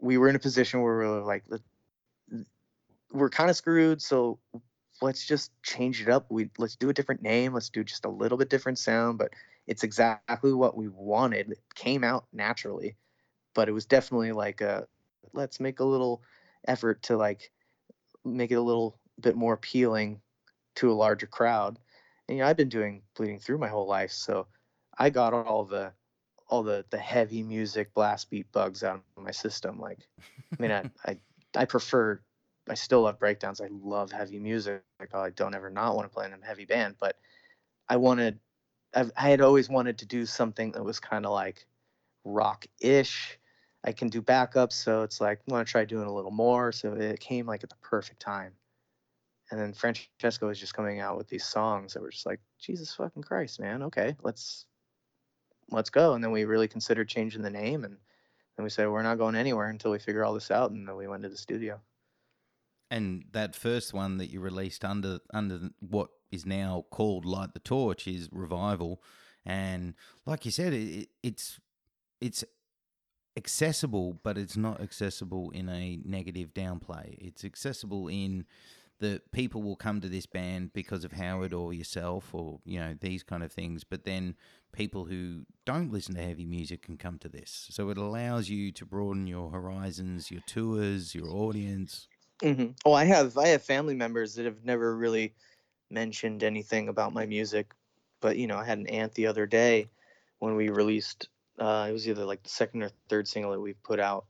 we were in a position where we were like, "Let- we're kind of screwed, so let's just change it up. We let's do a different name. Let's do just a little bit different sound, but it's exactly what we wanted. It came out naturally, but it was definitely like a let's make a little effort to like make it a little bit more appealing to a larger crowd. And you know, I've been doing bleeding through my whole life, so I got all the all the the heavy music blast beat bugs out of my system. Like, I mean, I [LAUGHS] I, I prefer. I still love breakdowns. I love heavy music. Like, I don't ever not want to play in a heavy band, but I wanted. I've, I had always wanted to do something that was kind of like rock-ish. I can do backups, so it's like I want to try doing a little more. So it came like at the perfect time. And then Francesco was just coming out with these songs that were just like, Jesus fucking Christ, man. Okay, let's let's go. And then we really considered changing the name, and then we said we're not going anywhere until we figure all this out. And then we went to the studio. And that first one that you released under under what is now called Light the Torch is Revival, and like you said, it, it's it's accessible, but it's not accessible in a negative downplay. It's accessible in that people will come to this band because of Howard or yourself or you know these kind of things, but then people who don't listen to heavy music can come to this. So it allows you to broaden your horizons, your tours, your audience. Mm-hmm. Oh, I have I have family members that have never really mentioned anything about my music, but you know, I had an aunt the other day when we released. Uh, it was either like the second or third single that we put out.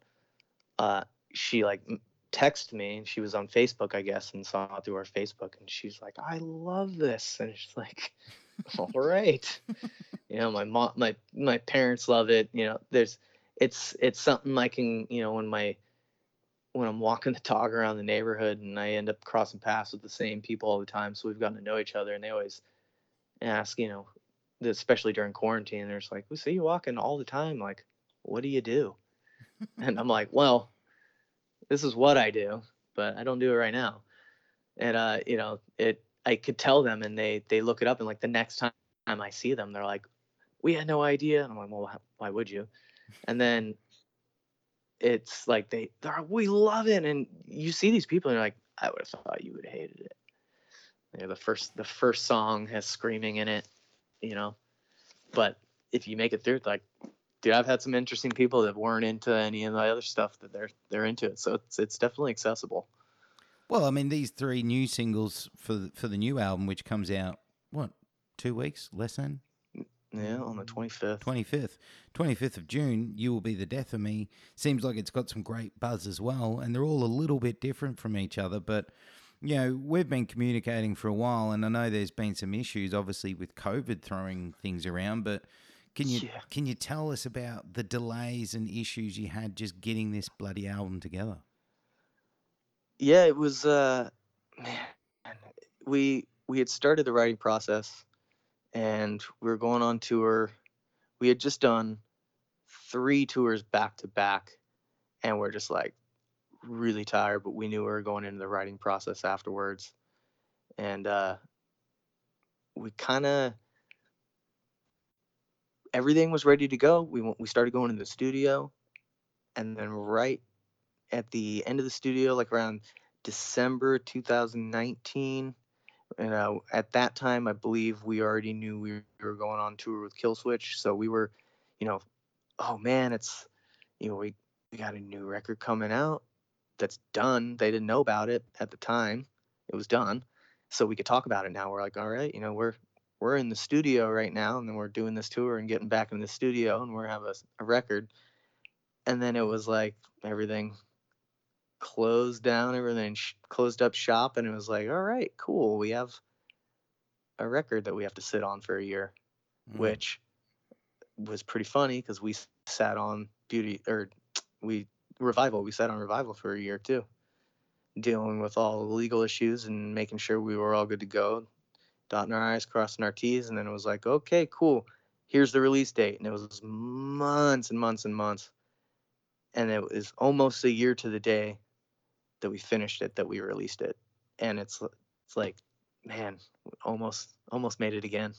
Uh, she like texted me, and she was on Facebook, I guess, and saw it through our Facebook, and she's like, "I love this," and she's like, [LAUGHS] "All right." [LAUGHS] you know, my mom, my my parents love it. You know, there's it's it's something I can you know when my when I'm walking the dog around the neighborhood and I end up crossing paths with the same people all the time. So we've gotten to know each other and they always ask, you know, especially during quarantine, they're just like, we see you walking all the time. Like, what do you do? [LAUGHS] and I'm like, well, this is what I do, but I don't do it right now. And, uh, you know, it, I could tell them and they, they look it up and like the next time I see them, they're like, we had no idea. And I'm like, well, why would you? And then it's like they they're we love it and you see these people and you're like i would have thought you would have hated it You know, the first the first song has screaming in it, you know. But if you make it through, like, dude, I've had some interesting people that weren't into any of the other stuff that they're they're into it. So it's it's definitely accessible. Well, I mean, these three new singles for for the new album, which comes out what two weeks less than Yeah, on the twenty fifth. twenty fifth, twenty fifth of June. You will be the death of me. Seems like it's got some great buzz as well, and they're all a little bit different from each other, but. You know, we've been communicating for a while, and I know there's been some issues, obviously, with COVID throwing things around. But can you Yeah. can you tell us about the delays and issues you had just getting this bloody album together? Yeah, it was uh man, we we had started the writing process and we were going on tour. We had just done three tours back to back and we're just like really tired, but we knew we were going into the writing process afterwards. And uh we kind of everything was ready to go. We went, we started going to the studio and then right at the end of the studio, like around December 2019. And uh, at that time, I believe we already knew we were going on tour with Killswitch. So we were, you know, oh man, it's, you know, we, we got a new record coming out that's done. They didn't know about it at the time. It was done. So we could talk about it now. We're like, all right, you know, we're, we're in the studio right now and then we're doing this tour and getting back in the studio and we're have a, a record. And then it was like everything closed down everything sh- closed up shop and it was like all right cool we have a record that we have to sit on for a year Mm. which was pretty funny because we sat on beauty or [TSK] we revival we sat on revival for a year too dealing with all the legal issues and making sure we were all good to go dotting our i's crossing our t's and then it was like okay cool here's the release date and it was months and months and months and it was almost a year to the day that we finished it that we released it and it's it's like man almost almost made it again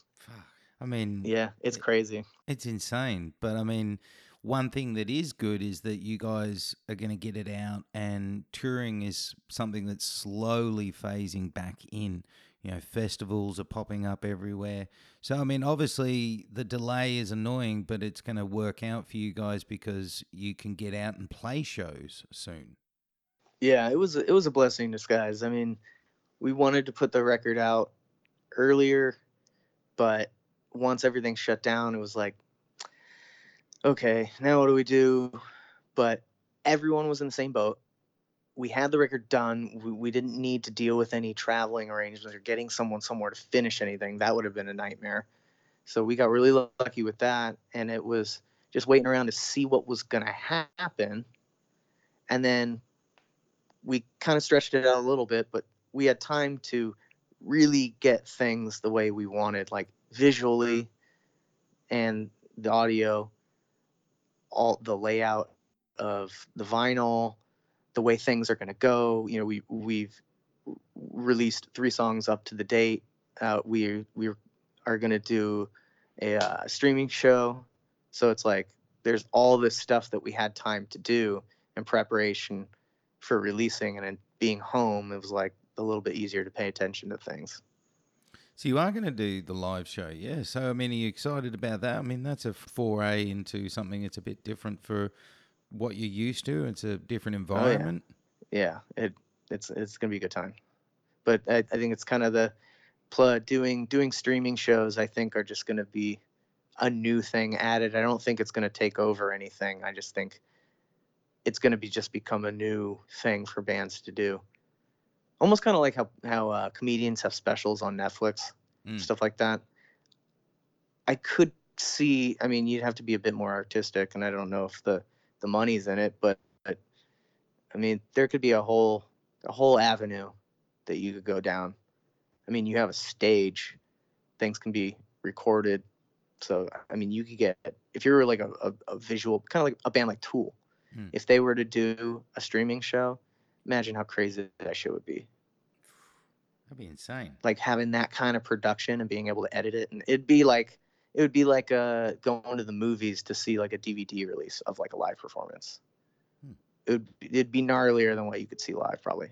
I mean, yeah it's crazy It's insane. But I mean, one thing that is good is that you guys are going to get it out, and touring is something that's slowly phasing back in. You know, festivals are popping up everywhere. So, I mean, obviously the delay is annoying, but it's going to work out for you guys because you can get out and play shows soon. Yeah it was it was a blessing in disguise. I mean we wanted to put the record out earlier but once everything shut down it was like okay now what do we do? But everyone was in the same boat. We had the record done. We, we didn't need to deal with any traveling arrangements or getting someone somewhere to finish anything. That would have been a nightmare. So we got really lucky with that and it was just waiting around to see what was going to happen. And then we kind of stretched it out a little bit but we had time to really get things the way we wanted like visually and the audio all the layout of the vinyl the way things are going to go. You know we we've released three songs up to the date. Uh, we we are going to do a uh, streaming show. So it's like there's all this stuff that we had time to do in preparation for releasing and being home it was like a little bit easier to pay attention to things So you are going to do the live show, yeah. So I mean, are you excited about that? I mean, that's a foray into something that's a bit different for what you're used to. It's a different oh, environment. yeah it it's it's gonna be a good time but i, I think it's kind of the pl- doing doing streaming shows i think are just gonna be a new thing added i don't think it's gonna take over anything i just think it's gonna be just become a new thing for bands to do. Almost kind of like how how uh, comedians have specials on netflix Mm. stuff like that. I could see i mean you'd have to be a bit more artistic and i don't know if the the money's in it but, but i mean there could be a whole a whole avenue that you could go down. I mean you have a stage things can be recorded so i mean you could get if you're like a, a, a visual kind of like a band like tool Hmm. if they were to do a streaming show imagine how crazy that show would be That'd be insane. like having that kind of production and being able to edit it and it'd be like it would be like uh going to the movies to see like a dvd release of like a live performance Hmm. it would it'd be gnarlier than what you could see live probably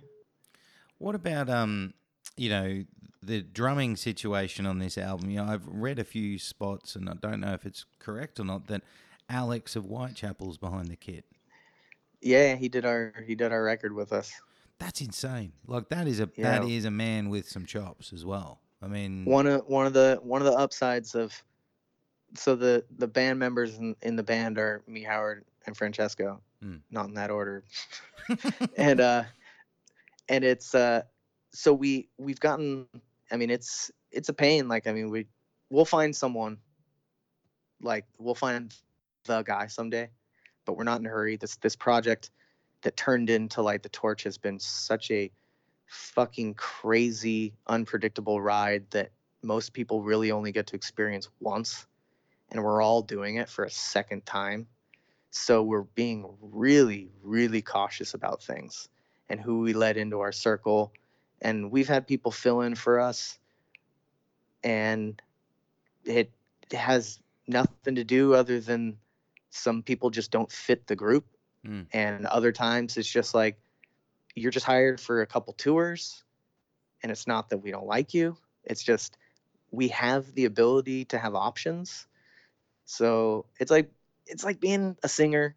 What about um, you know, the drumming situation on this album. You know, I've read a few spots, and I don't know if it's correct or not that Alex of Whitechapel's behind the kit. Yeah, he did our he did our record with us. That's insane. Like that is a that is a man with some chops as well. I mean, One of one of the one of the upsides of so the the band members in, in the band are me, Howard, and Francesco. Hmm. Not in that order. [LAUGHS] [LAUGHS] and uh and it's uh so we we've gotten I mean it's it's a pain like I mean we we'll find someone like we'll find the guy someday but we're not in a hurry. This this project that turned into Light the Torch has been such a fucking crazy unpredictable ride that most people really only get to experience once and we're all doing it for a second time. So we're being really really cautious about things and who we let into our circle. And we've had people fill in for us and it has nothing to do other than some people just don't fit the group. Mm. and other times it's just like you're just hired for a couple tours and it's not that we don't like you. It's just we have the ability to have options. So it's like it's like being a singer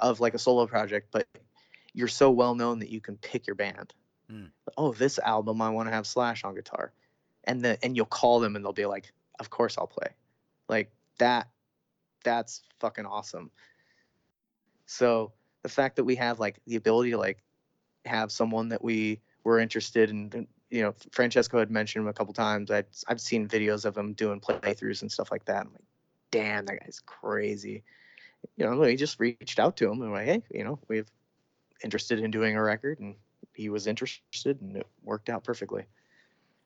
of like a solo project but you're so well known that you can pick your band. Mm. oh this album i want to have slash on guitar. And the and you'll call them and they'll be like of course i'll play. Like that that's fucking awesome. So the fact that we have like the ability to like have someone that we were interested in you know francesco had mentioned him a couple times. I'd, i've seen videos of him doing playthroughs and stuff like that. I'm like damn that guy's crazy. You know we just reached out to him and like hey you know we've interested in doing a record and he was interested and it worked out perfectly.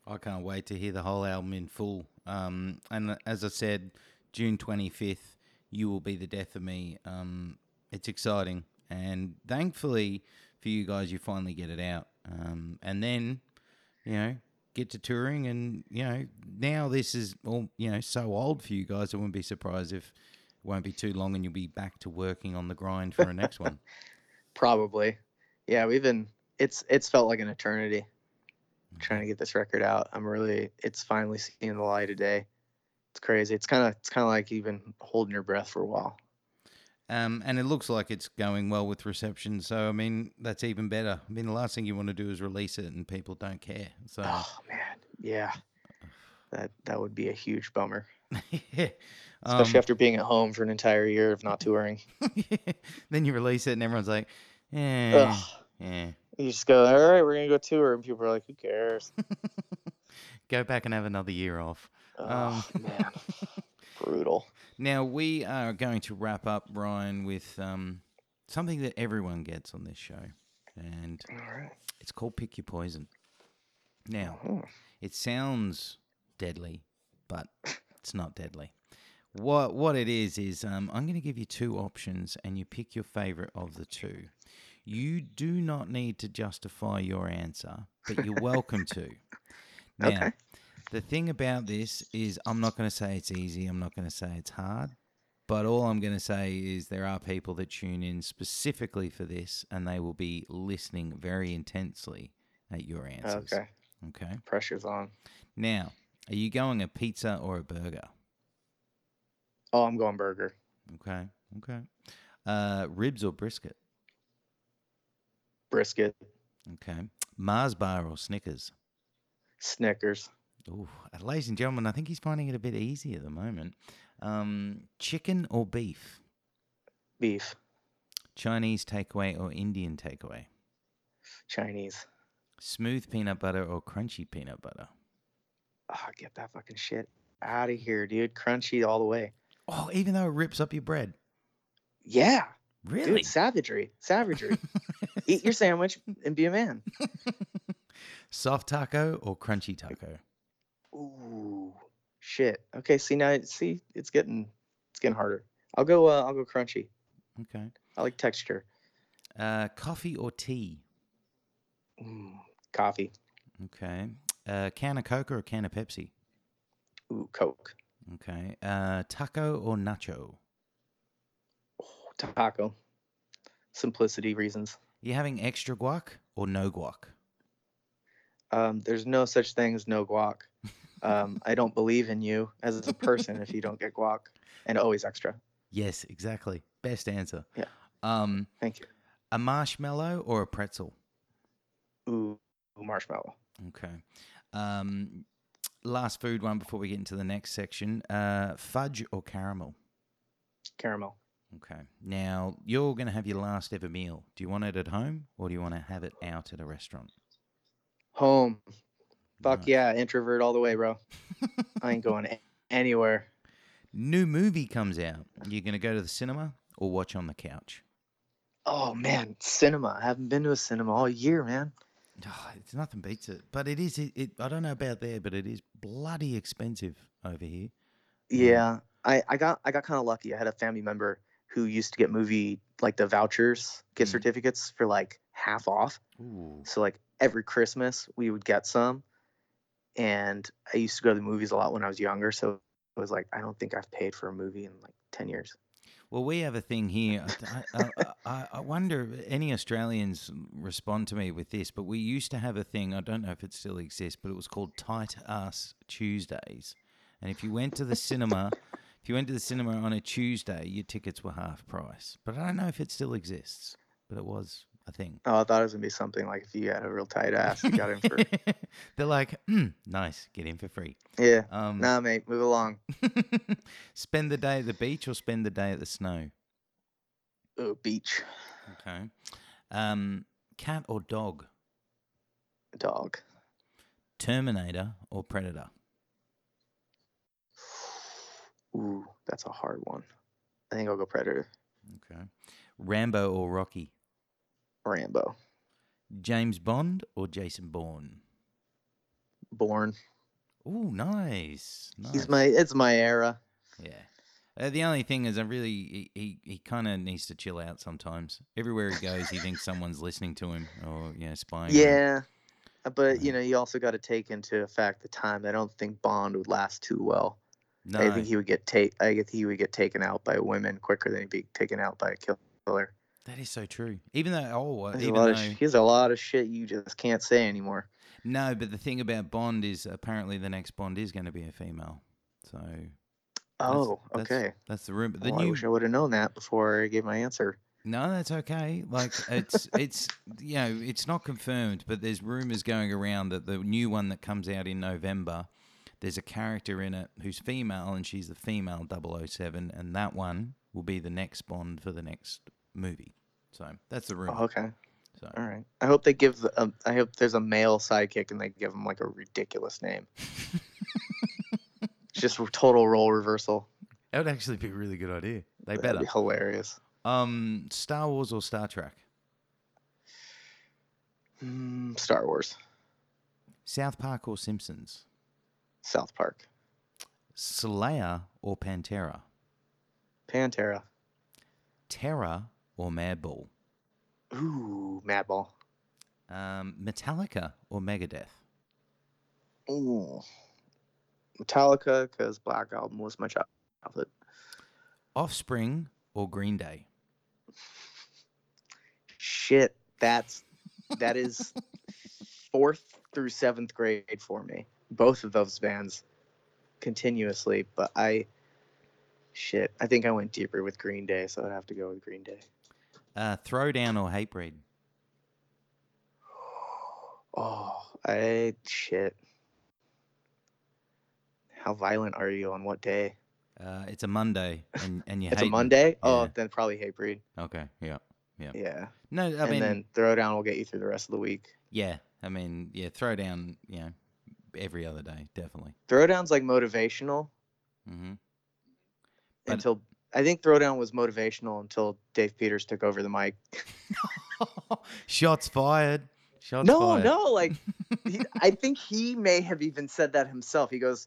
I can't wait to hear the whole album in full. Um, and as I said, June 25th, You Will Be the Death of Me. Um, it's exciting. And thankfully for you guys, you finally get it out. Um, and then, you know, get to touring. And, you know, now this is all, you know, so old for you guys. I wouldn't be surprised if it won't be too long and you'll be back to working on the grind for a next one. [LAUGHS] probably yeah we've been it's it's felt like an eternity trying to get this record out i'm really it's finally seeing the light of day it's crazy it's kind of it's kind of like even holding your breath for a while Um, and it looks like it's going well with reception. So, I mean, that's even better. I mean, the last thing you want to do is release it and people don't care. So, oh man yeah that that would be a huge bummer yeah. [LAUGHS] especially Um, after being at home for an entire year of not [LAUGHS] touring [LAUGHS] then you release it and everyone's like, yeah, Ugh. yeah. you just go all right we're gonna go tour and people are like who cares Go back and have another year off. Oh Um, man [LAUGHS] brutal Now, we are going to wrap up, Ryan, with um, something that everyone gets on this show. And right it's called Pick Your Poison. Now, Oh. It sounds deadly, but it's not deadly. What what it is is um, I'm going to give you two options, and you pick your favorite of the two. You do not need to justify your answer, but you're welcome to. [LAUGHS] Now, Okay. The thing about this is, I'm not going to say it's easy. I'm not going to say it's hard. But all I'm going to say is there are people that tune in specifically for this, and they will be listening very intensely at your answers. okay Okay. pressure's on Now, are you going a pizza or a burger? oh i'm going burger Okay. Okay. Uh, ribs or brisket? brisket Okay. Mars bar or Snickers? snickers Ooh, ladies and gentlemen, I think he's finding it a bit easy at the moment. Um, chicken or beef? beef Chinese takeaway or Indian takeaway? chinese Smooth peanut butter or crunchy peanut butter? oh, get that fucking shit out of here, dude. Crunchy all the way. Oh, even though it rips up your bread. Yeah, Really? dude. Savagery, savagery. [LAUGHS] Eat your sandwich and be a man. [LAUGHS] Soft taco or crunchy taco? Ooh, shit. Okay, see now, see, it's getting, it's getting harder. I'll go. Uh, I'll go crunchy. Okay. I like texture. Uh, coffee or tea? Mm, coffee. Okay. Uh, can of Coke or a can of Pepsi? Ooh, Coke. Okay. Uh, taco or nacho? Oh, taco. Simplicity reasons. You having extra guac or no guac? Um, there's no such thing as no guac. Um, I don't believe in you as a person if you don't get guac, and always extra. Yes, exactly. Best answer. Yeah. Um, Thank you. a marshmallow or a pretzel? Ooh, marshmallow. Okay. Um, last food one before we get into the next section. Uh, fudge or caramel? Caramel. Okay. Now you're going to have your last ever meal. Do you want it at home or do you want to have it out at a restaurant? Home. Fuck yeah, introvert all the way, bro. [LAUGHS] I ain't going a- anywhere. New movie comes out. You're going to go to the cinema or watch on the couch? Oh man, cinema. I haven't been to a cinema all year, man. Oh, it's nothing beats it. But it is. It, it. I don't know about there, but it is bloody expensive over here. Yeah, I, I got I got kind of lucky. I had a family member who used to get movie like the vouchers, gift Mm. certificates for like half off. Ooh. So like every Christmas we would get some, and I used to go to the movies a lot when I was younger. So it was like I don't think I've paid for a movie in like ten years. Well, we have a thing here. I, I, I, wonder any Australians respond to me with this, but we used to have a thing. I don't know if it still exists, but it was called Tight Ass Tuesdays. And if you went to the cinema, if you went to the cinema on a Tuesday, your tickets were half price. But I don't know if it still exists, but it was a thing. Oh, I thought it was gonna be something like if you had a real tight ass, you got in for [LAUGHS] They're like, mm, nice, get in for free. yeah. Um, Nah, mate, move along. [LAUGHS] spend the day at the beach or spend the day at the snow. Oh, beach, Okay. Um, cat or dog? dog. Terminator or Predator? Ooh, that's a hard one. I think I'll go Predator. Okay. Rambo or Rocky? Rambo. James Bond or Jason Bourne? Bourne. Oh, nice. nice. He's my. It's my era. Yeah. Uh, the only thing is, I really he he, he kind of needs to chill out sometimes. Everywhere he goes, he thinks [LAUGHS] someone's listening to him or you know spying. Yeah, uh, but you know, you also got to take into effect the time. I don't think Bond would last too well. No. I think he would get take. I think he would get taken out by women quicker than he'd be taken out by a killer. That is so true. Even though, oh, uh, even lot though of sh- he's a lot of shit you just can't say anymore. no, but the thing about Bond is apparently the next Bond is going to be a female. So Oh, that's- okay. that's the rumor. The Well, I wish I would have known that before I gave my answer. No, that's okay. Like it's [LAUGHS] it's you know it's not confirmed, but there's rumors going around that the new one that comes out in November, there's a character in it who's female, and she's the female 007, and that one will be the next Bond for the next movie. So that's the rumor. Oh, okay. So All right. I hope they give. The, um, I hope there's a male sidekick and they give him like a ridiculous name. [LAUGHS] Just total role reversal. that would actually be a really good idea. They That'd better. be hilarious. Um, Star Wars or Star Trek? Mm, Star Wars, South Park or Simpsons? South Park, Slayer or Pantera? Pantera. Terror or Madball? Ooh, Madball. Um, Metallica or Megadeth? Ooh, Metallica, because Black Album was my childhood. Offspring or Green Day? Shit, that's that is [LAUGHS] fourth through seventh grade for me. Both of those bands, continuously. But I, shit, I think I went deeper with Green Day, so I'd have to go with Green Day. Uh, Throwdown or Hatebreed? Oh, I shit. How violent are you on what day? Uh, it's a Monday, and, and you [LAUGHS] It's hate a. Monday. Oh, then probably Hatebreed. Okay, yeah, Yeah, Yeah. no, I and mean, then Throwdown will get you through the rest of the week. yeah, I mean, yeah, Throwdown, you know, every other day, definitely. Throwdown's like motivational Mm-hmm. But- until I think Throwdown was motivational until Dave Peters took over the mic. [LAUGHS] Shots fired. Shots no, fired. no, no. like [LAUGHS] he, I think he may have even said that himself. He goes,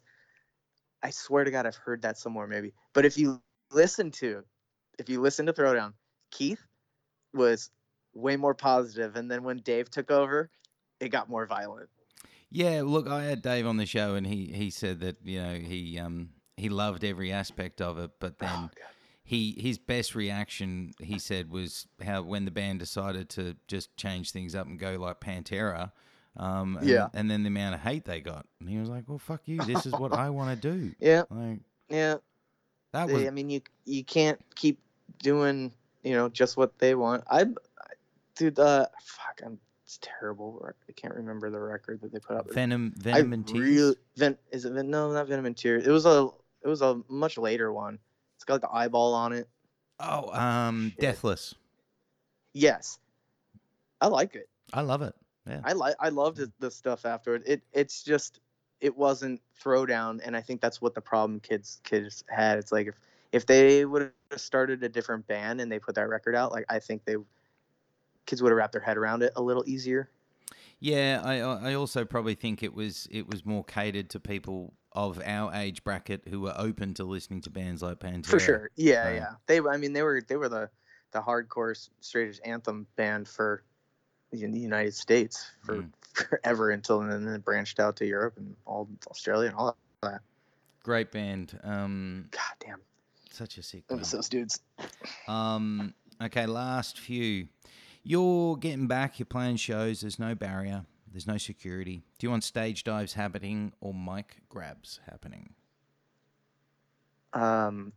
"I swear to God, I've heard that somewhere, maybe." But if you listen to, if you listen to Throwdown, Keith was way more positive, and then when Dave took over, it got more violent. Yeah, look, I had Dave on the show, and he he said that you know he um he loved every aspect of it, but then Oh, he his best reaction he said was how when the band decided to just change things up and go like Pantera, Um, and, Yeah. And then the amount of hate they got, and he was like, "Well, fuck you. This is what I [LAUGHS] want to do." Yeah, Like yeah. that was I mean, you you can't keep doing you know just what they want. I, dude, uh, fuck, I'm it's terrible. I can't remember the record that they put out. Venom, I Venom and Tears. really Ven, is it Ven, no not Venom and Tears. It was a it was a much later one. It's got like the eyeball on it. oh, um, Shit. Deathless. Yes, I like it. I love it. Yeah. I like I loved the stuff afterward. It it's just it wasn't throwdown, and I think that's what the problem kids kids had. It's like if if they would have started a different band and they put that record out, like I think they kids would have wrapped their head around it a little easier. Yeah, I I also probably think it was it was more catered to people of our age bracket who were open to listening to bands like Pantera. For sure. Yeah, so- yeah. They I mean they were they were the the hardcore straight edge anthem band for the the United States for Mm. [LAUGHS] forever until and then it branched out to Europe and all Australia and all that. Great band. Um, God damn. such a sick miss those dudes. Um, okay, last few. You're getting back. You're playing shows. There's no barrier. There's no security. Do you want stage dives happening or mic grabs happening? Um,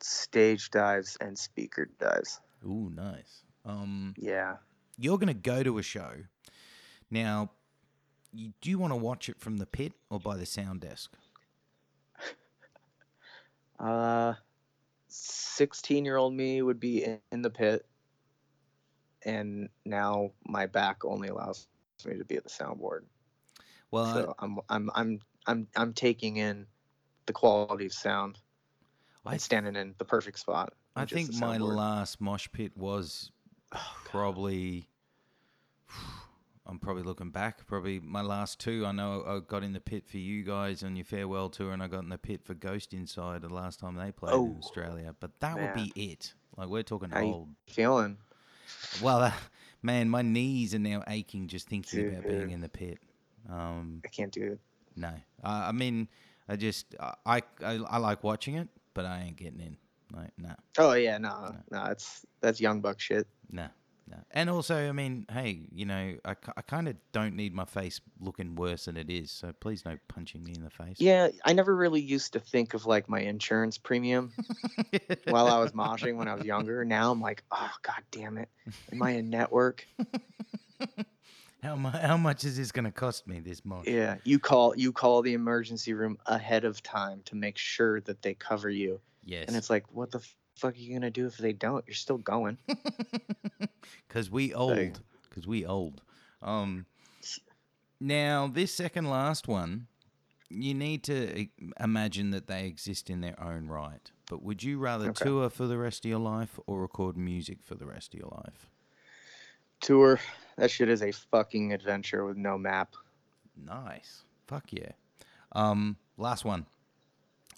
stage dives and speaker dives. Ooh, nice. Um, Yeah. you're gonna go to a show. Now, you, do you want to watch it from the pit or by the sound desk? [LAUGHS] Uh, sixteen-year-old me would be in, in the pit, and now my back only allows me to be at the soundboard. Well, I- so I'm I'm I'm I'm I'm taking in the quality of sound. I, I'm standing in the perfect spot. I think my last mosh pit was [SIGHS] probably. [SIGHS] I'm probably looking back. Probably my last two. I know I got in the pit for you guys on your farewell tour, and I got in the pit for Ghost Inside the last time they played oh, in Oh, Australia. But that would be it. Like we're talking How you- old. feeling. Well, uh, man, my knees are now aching just thinking about being in the pit. Um, I can't do it. no, uh, I mean, I just I, I I like watching it, but I ain't getting in. Like, no. Oh yeah, no, no, it's that's young buck shit. No, no. And also, I mean, hey, you know, I, I kind of don't need my face looking worse than it is. So please no punching me in the face. Yeah, I never really used to think of like my insurance premium [LAUGHS] while I was moshing when I was younger. Now I'm like, oh god damn it, am I in network? [LAUGHS] how, mu- how much is this going to cost me this month? Yeah, you call you call the emergency room ahead of time to make sure that they cover you, Yes. and it's like, what the fuck are you gonna do if they don't? You're still going. [LAUGHS] Because we old. Because we old. Um, now, this second last one, you need to imagine that they exist in their own right. But would you rather Okay. tour for the rest of your life or record music for the rest of your life? Tour, that shit is a fucking adventure with no map. Nice. Fuck yeah. Um, last one.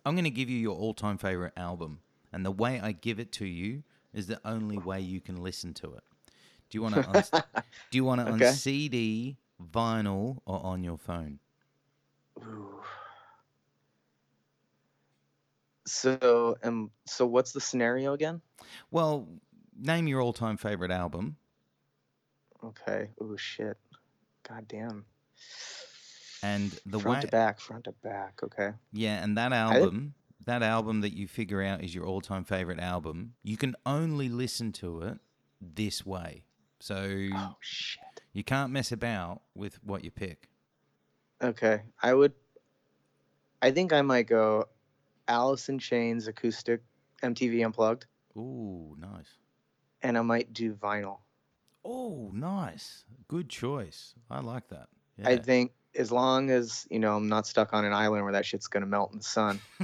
I'm going to give you your all-time favorite album, and the way I give it to you is the only way you can listen to it. Do you want to? On, do you want it on Okay. CD, vinyl, or on your phone? Ooh. So, um, so what's the scenario again? Well, name your all-time favorite album. Okay. Oh shit. God damn. And the front way, to back, front to back. Okay. yeah, and that album, that album that you figure out is your all-time favorite album. You can only listen to it this way. So Oh shit. you can't mess about with what you pick. Okay. I would. I think I might go Alice in Chains acoustic MTV Unplugged, Ooh, nice. and I might do vinyl. Oh, nice. Good choice. I like that. Yeah. I think as long as you know I'm not stuck on an island where that shit's gonna melt in the sun, [LAUGHS]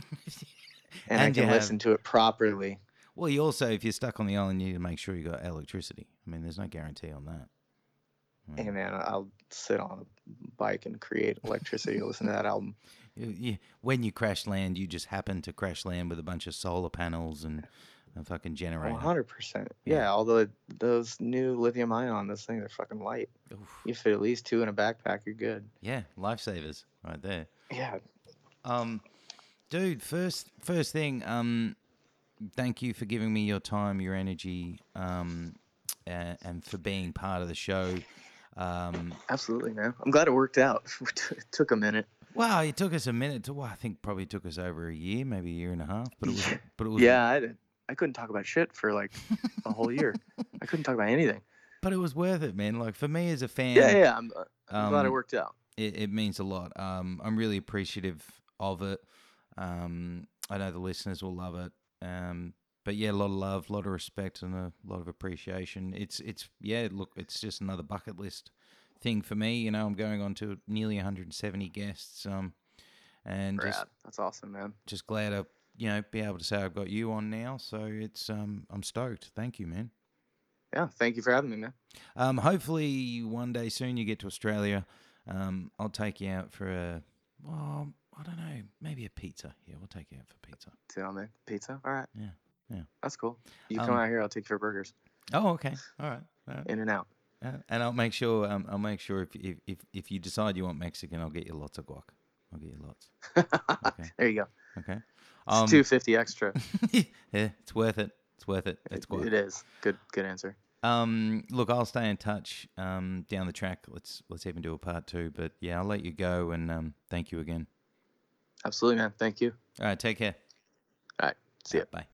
and, I And you can have- listen to it properly. well, you also, if you're stuck on the island, you need to make sure you got electricity. I mean, there's no guarantee on that. Mm. Hey man, I'll sit on a bike and create electricity to listen to that album. [LAUGHS] You- you- when you crash land, you just happen to crash land with a bunch of solar panels and a fucking generator. One hundred percent. Yeah. Although those new lithium ion, those things are fucking light. Oof. You fit at least two in a backpack, you're good. Yeah, lifesavers right there. Yeah. Um, dude, first first thing, um, thank you for giving me your time, your energy, um, uh, and for being part of the show. Um, Absolutely, man. I'm glad it worked out. [LAUGHS] it took a minute. well, it took us a minute to. Well, I think probably took us over a year, maybe a year and a half. But it was. But it was. Yeah, I did. I couldn't talk about shit for like a whole year. [LAUGHS] I couldn't talk about anything. But it was worth it, man. Like for me as a fan. Yeah, yeah. I'm, I'm glad it um, worked out. it, it means a lot. Um, I'm really appreciative of it. Um, I know the listeners will love it. Um, but yeah, a lot of love, a lot of respect, and a lot of appreciation. It's it's yeah, look, it's just another bucket list thing for me. You know, I'm going on to nearly 170 guests. Um, and just That's awesome, man. just glad to you know be able to say I've got you on now. So it's um, I'm stoked. Thank you, man. Yeah, thank you for having me, man. Um, hopefully one day soon you get to Australia. Um, I'll take you out for a, well, I don't know, maybe a pizza. Yeah, we'll take you out for pizza. Tell me, pizza. All right. Yeah, yeah. That's cool. You come Um, out here, I'll take you for burgers. Oh, okay. All right. All right. In-N-Out. Uh, and I'll make sure. Um, I'll make sure if, if if if you decide you want Mexican, I'll get you lots of guac. I'll get you lots. [LAUGHS] Okay. there you go. Okay. It's Um, two fifty extra. [LAUGHS] yeah, it's worth it. It's worth it. It's worth It- it is. Good. Good answer. Um, look, I'll stay in touch. Um, down the track, let's let's even do a part two. But yeah, I'll let you go and um, thank you again. Absolutely, man. Thank you. All right, take care. All right. See ya. Bye.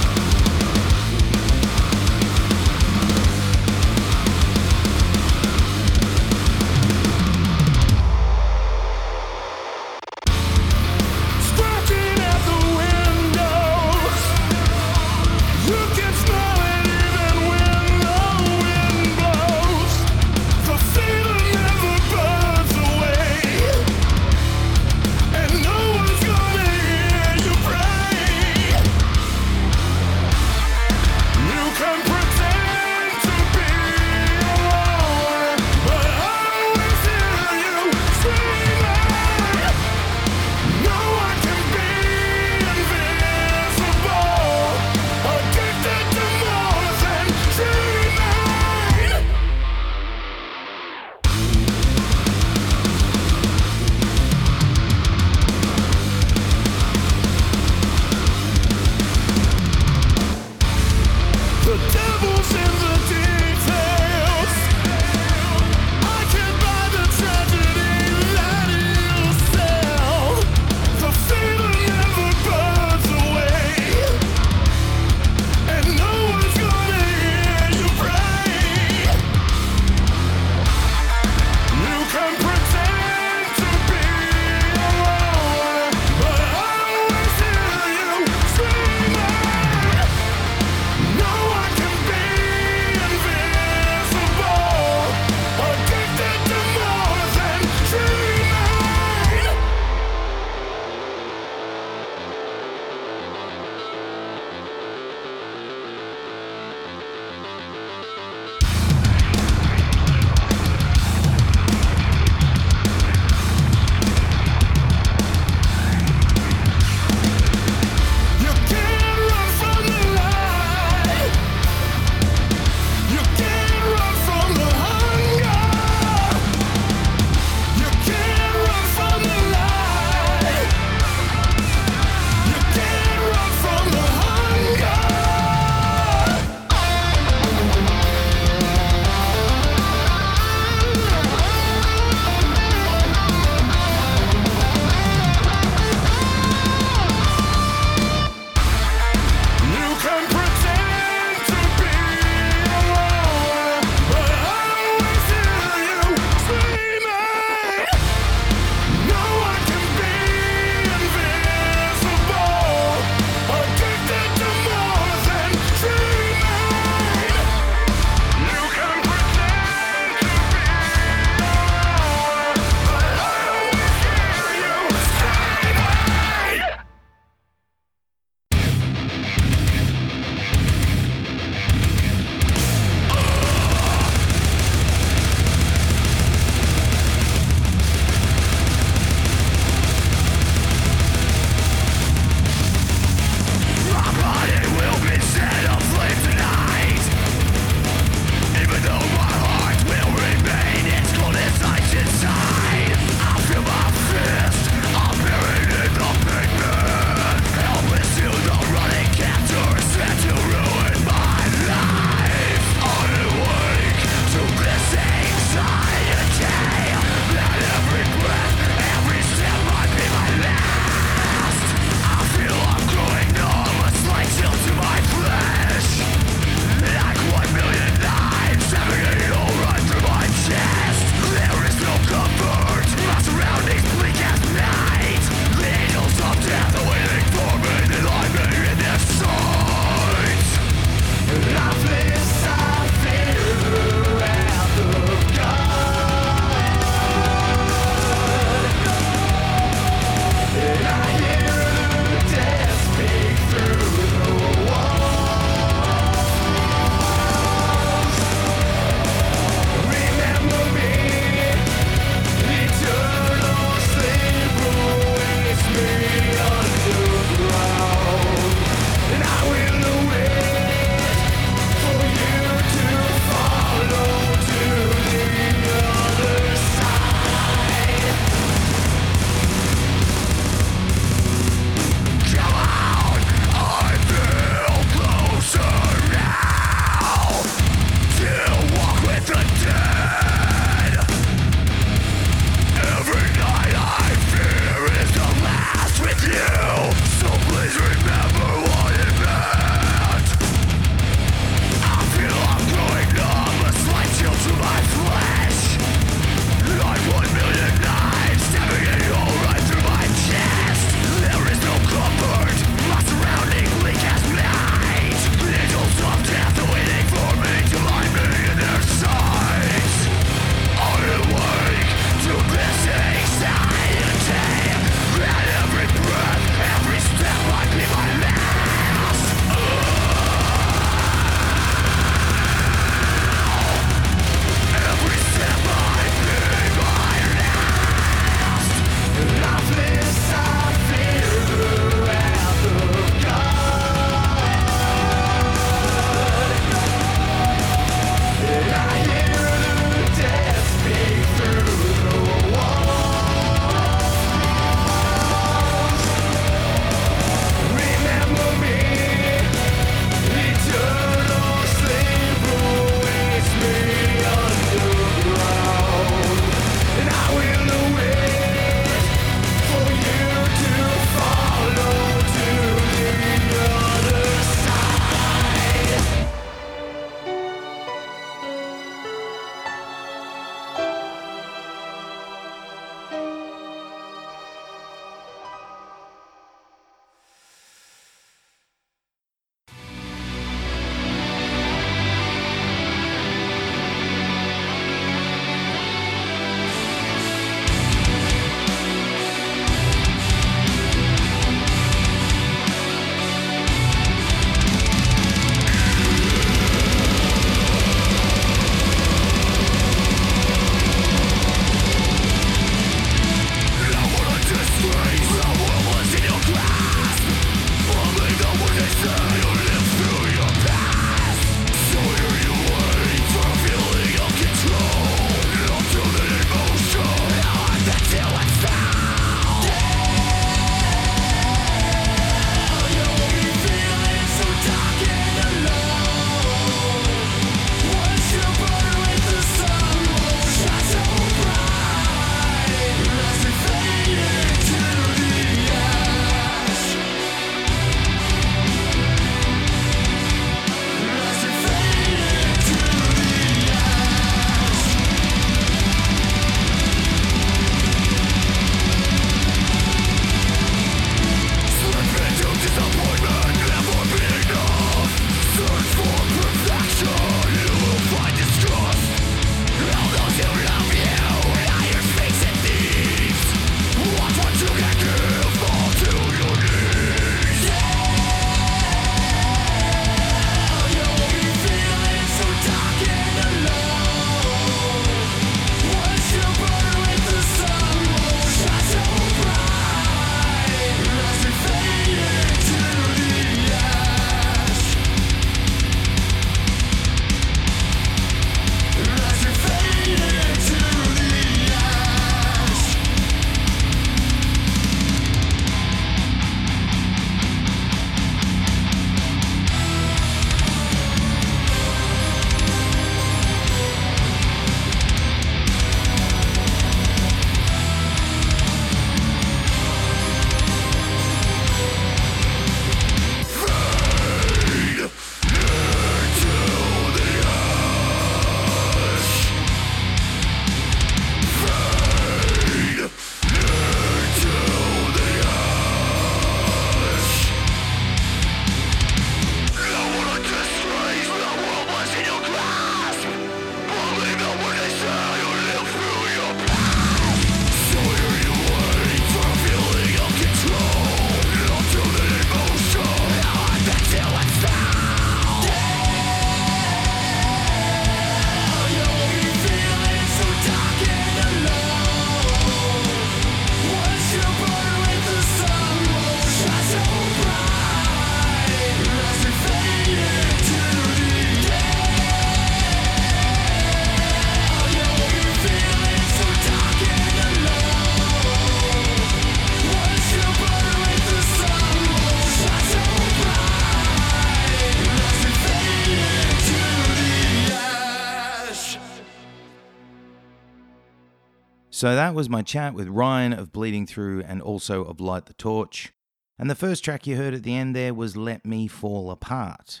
So that was my chat with Ryan of Bleeding Through and also of Light the Torch. And the first track you heard at the end there was Let Me Fall Apart.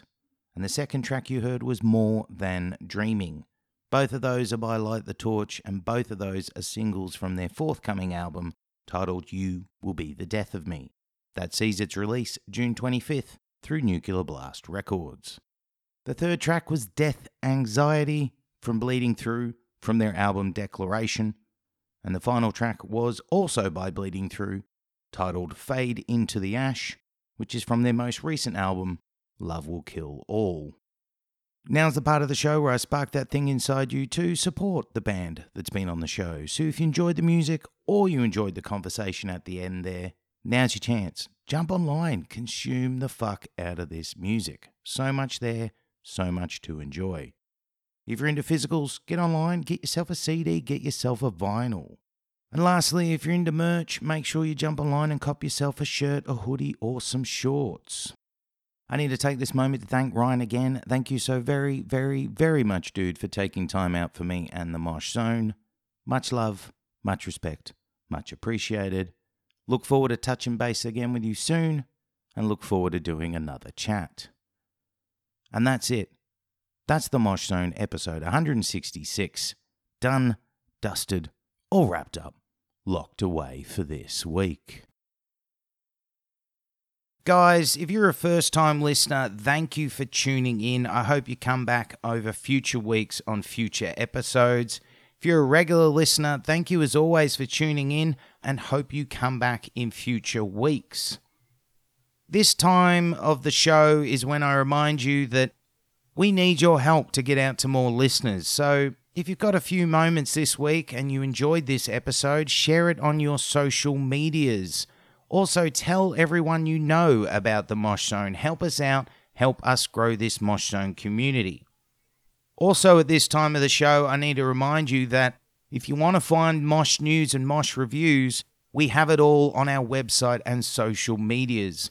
And the second track you heard was More Than Dreaming. Both of those are by Light the Torch, and both of those are singles from their forthcoming album titled You Will Be the Death of Me. That sees its release June 25th through Nuclear Blast Records. The third track was Death Anxiety from Bleeding Through from their album Declaration. And the final track was also by Bleeding Through, titled Fade into the Ash, which is from their most recent album, Love Will Kill All. Now's the part of the show where I spark that thing inside you to support the band that's been on the show. So if you enjoyed the music or you enjoyed the conversation at the end there, now's your chance. Jump online, consume the fuck out of this music. So much there, so much to enjoy. If you're into physicals, get online, get yourself a CD, get yourself a vinyl. And lastly, if you're into merch, make sure you jump online and cop yourself a shirt, a hoodie, or some shorts. I need to take this moment to thank Ryan again. Thank you so very, very, very much, dude, for taking time out for me and the Mosh Zone. Much love, much respect, much appreciated. Look forward to touching base again with you soon, and look forward to doing another chat. And that's it. That's the Mosh Zone episode 166. Done, dusted, all wrapped up, locked away for this week. Guys, if you're a first time listener, thank you for tuning in. I hope you come back over future weeks on future episodes. If you're a regular listener, thank you as always for tuning in and hope you come back in future weeks. This time of the show is when I remind you that we need your help to get out to more listeners. So if you've got a few moments this week and you enjoyed this episode, share it on your social medias. Also, tell everyone you know about the Mosh Zone. Help us out, help us grow this Mosh Zone community. Also, at this time of the show, I need to remind you that if you want to find Mosh news and Mosh reviews, we have it all on our website and social medias.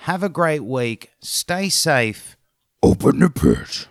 Have a great week. Stay safe. Open the pit.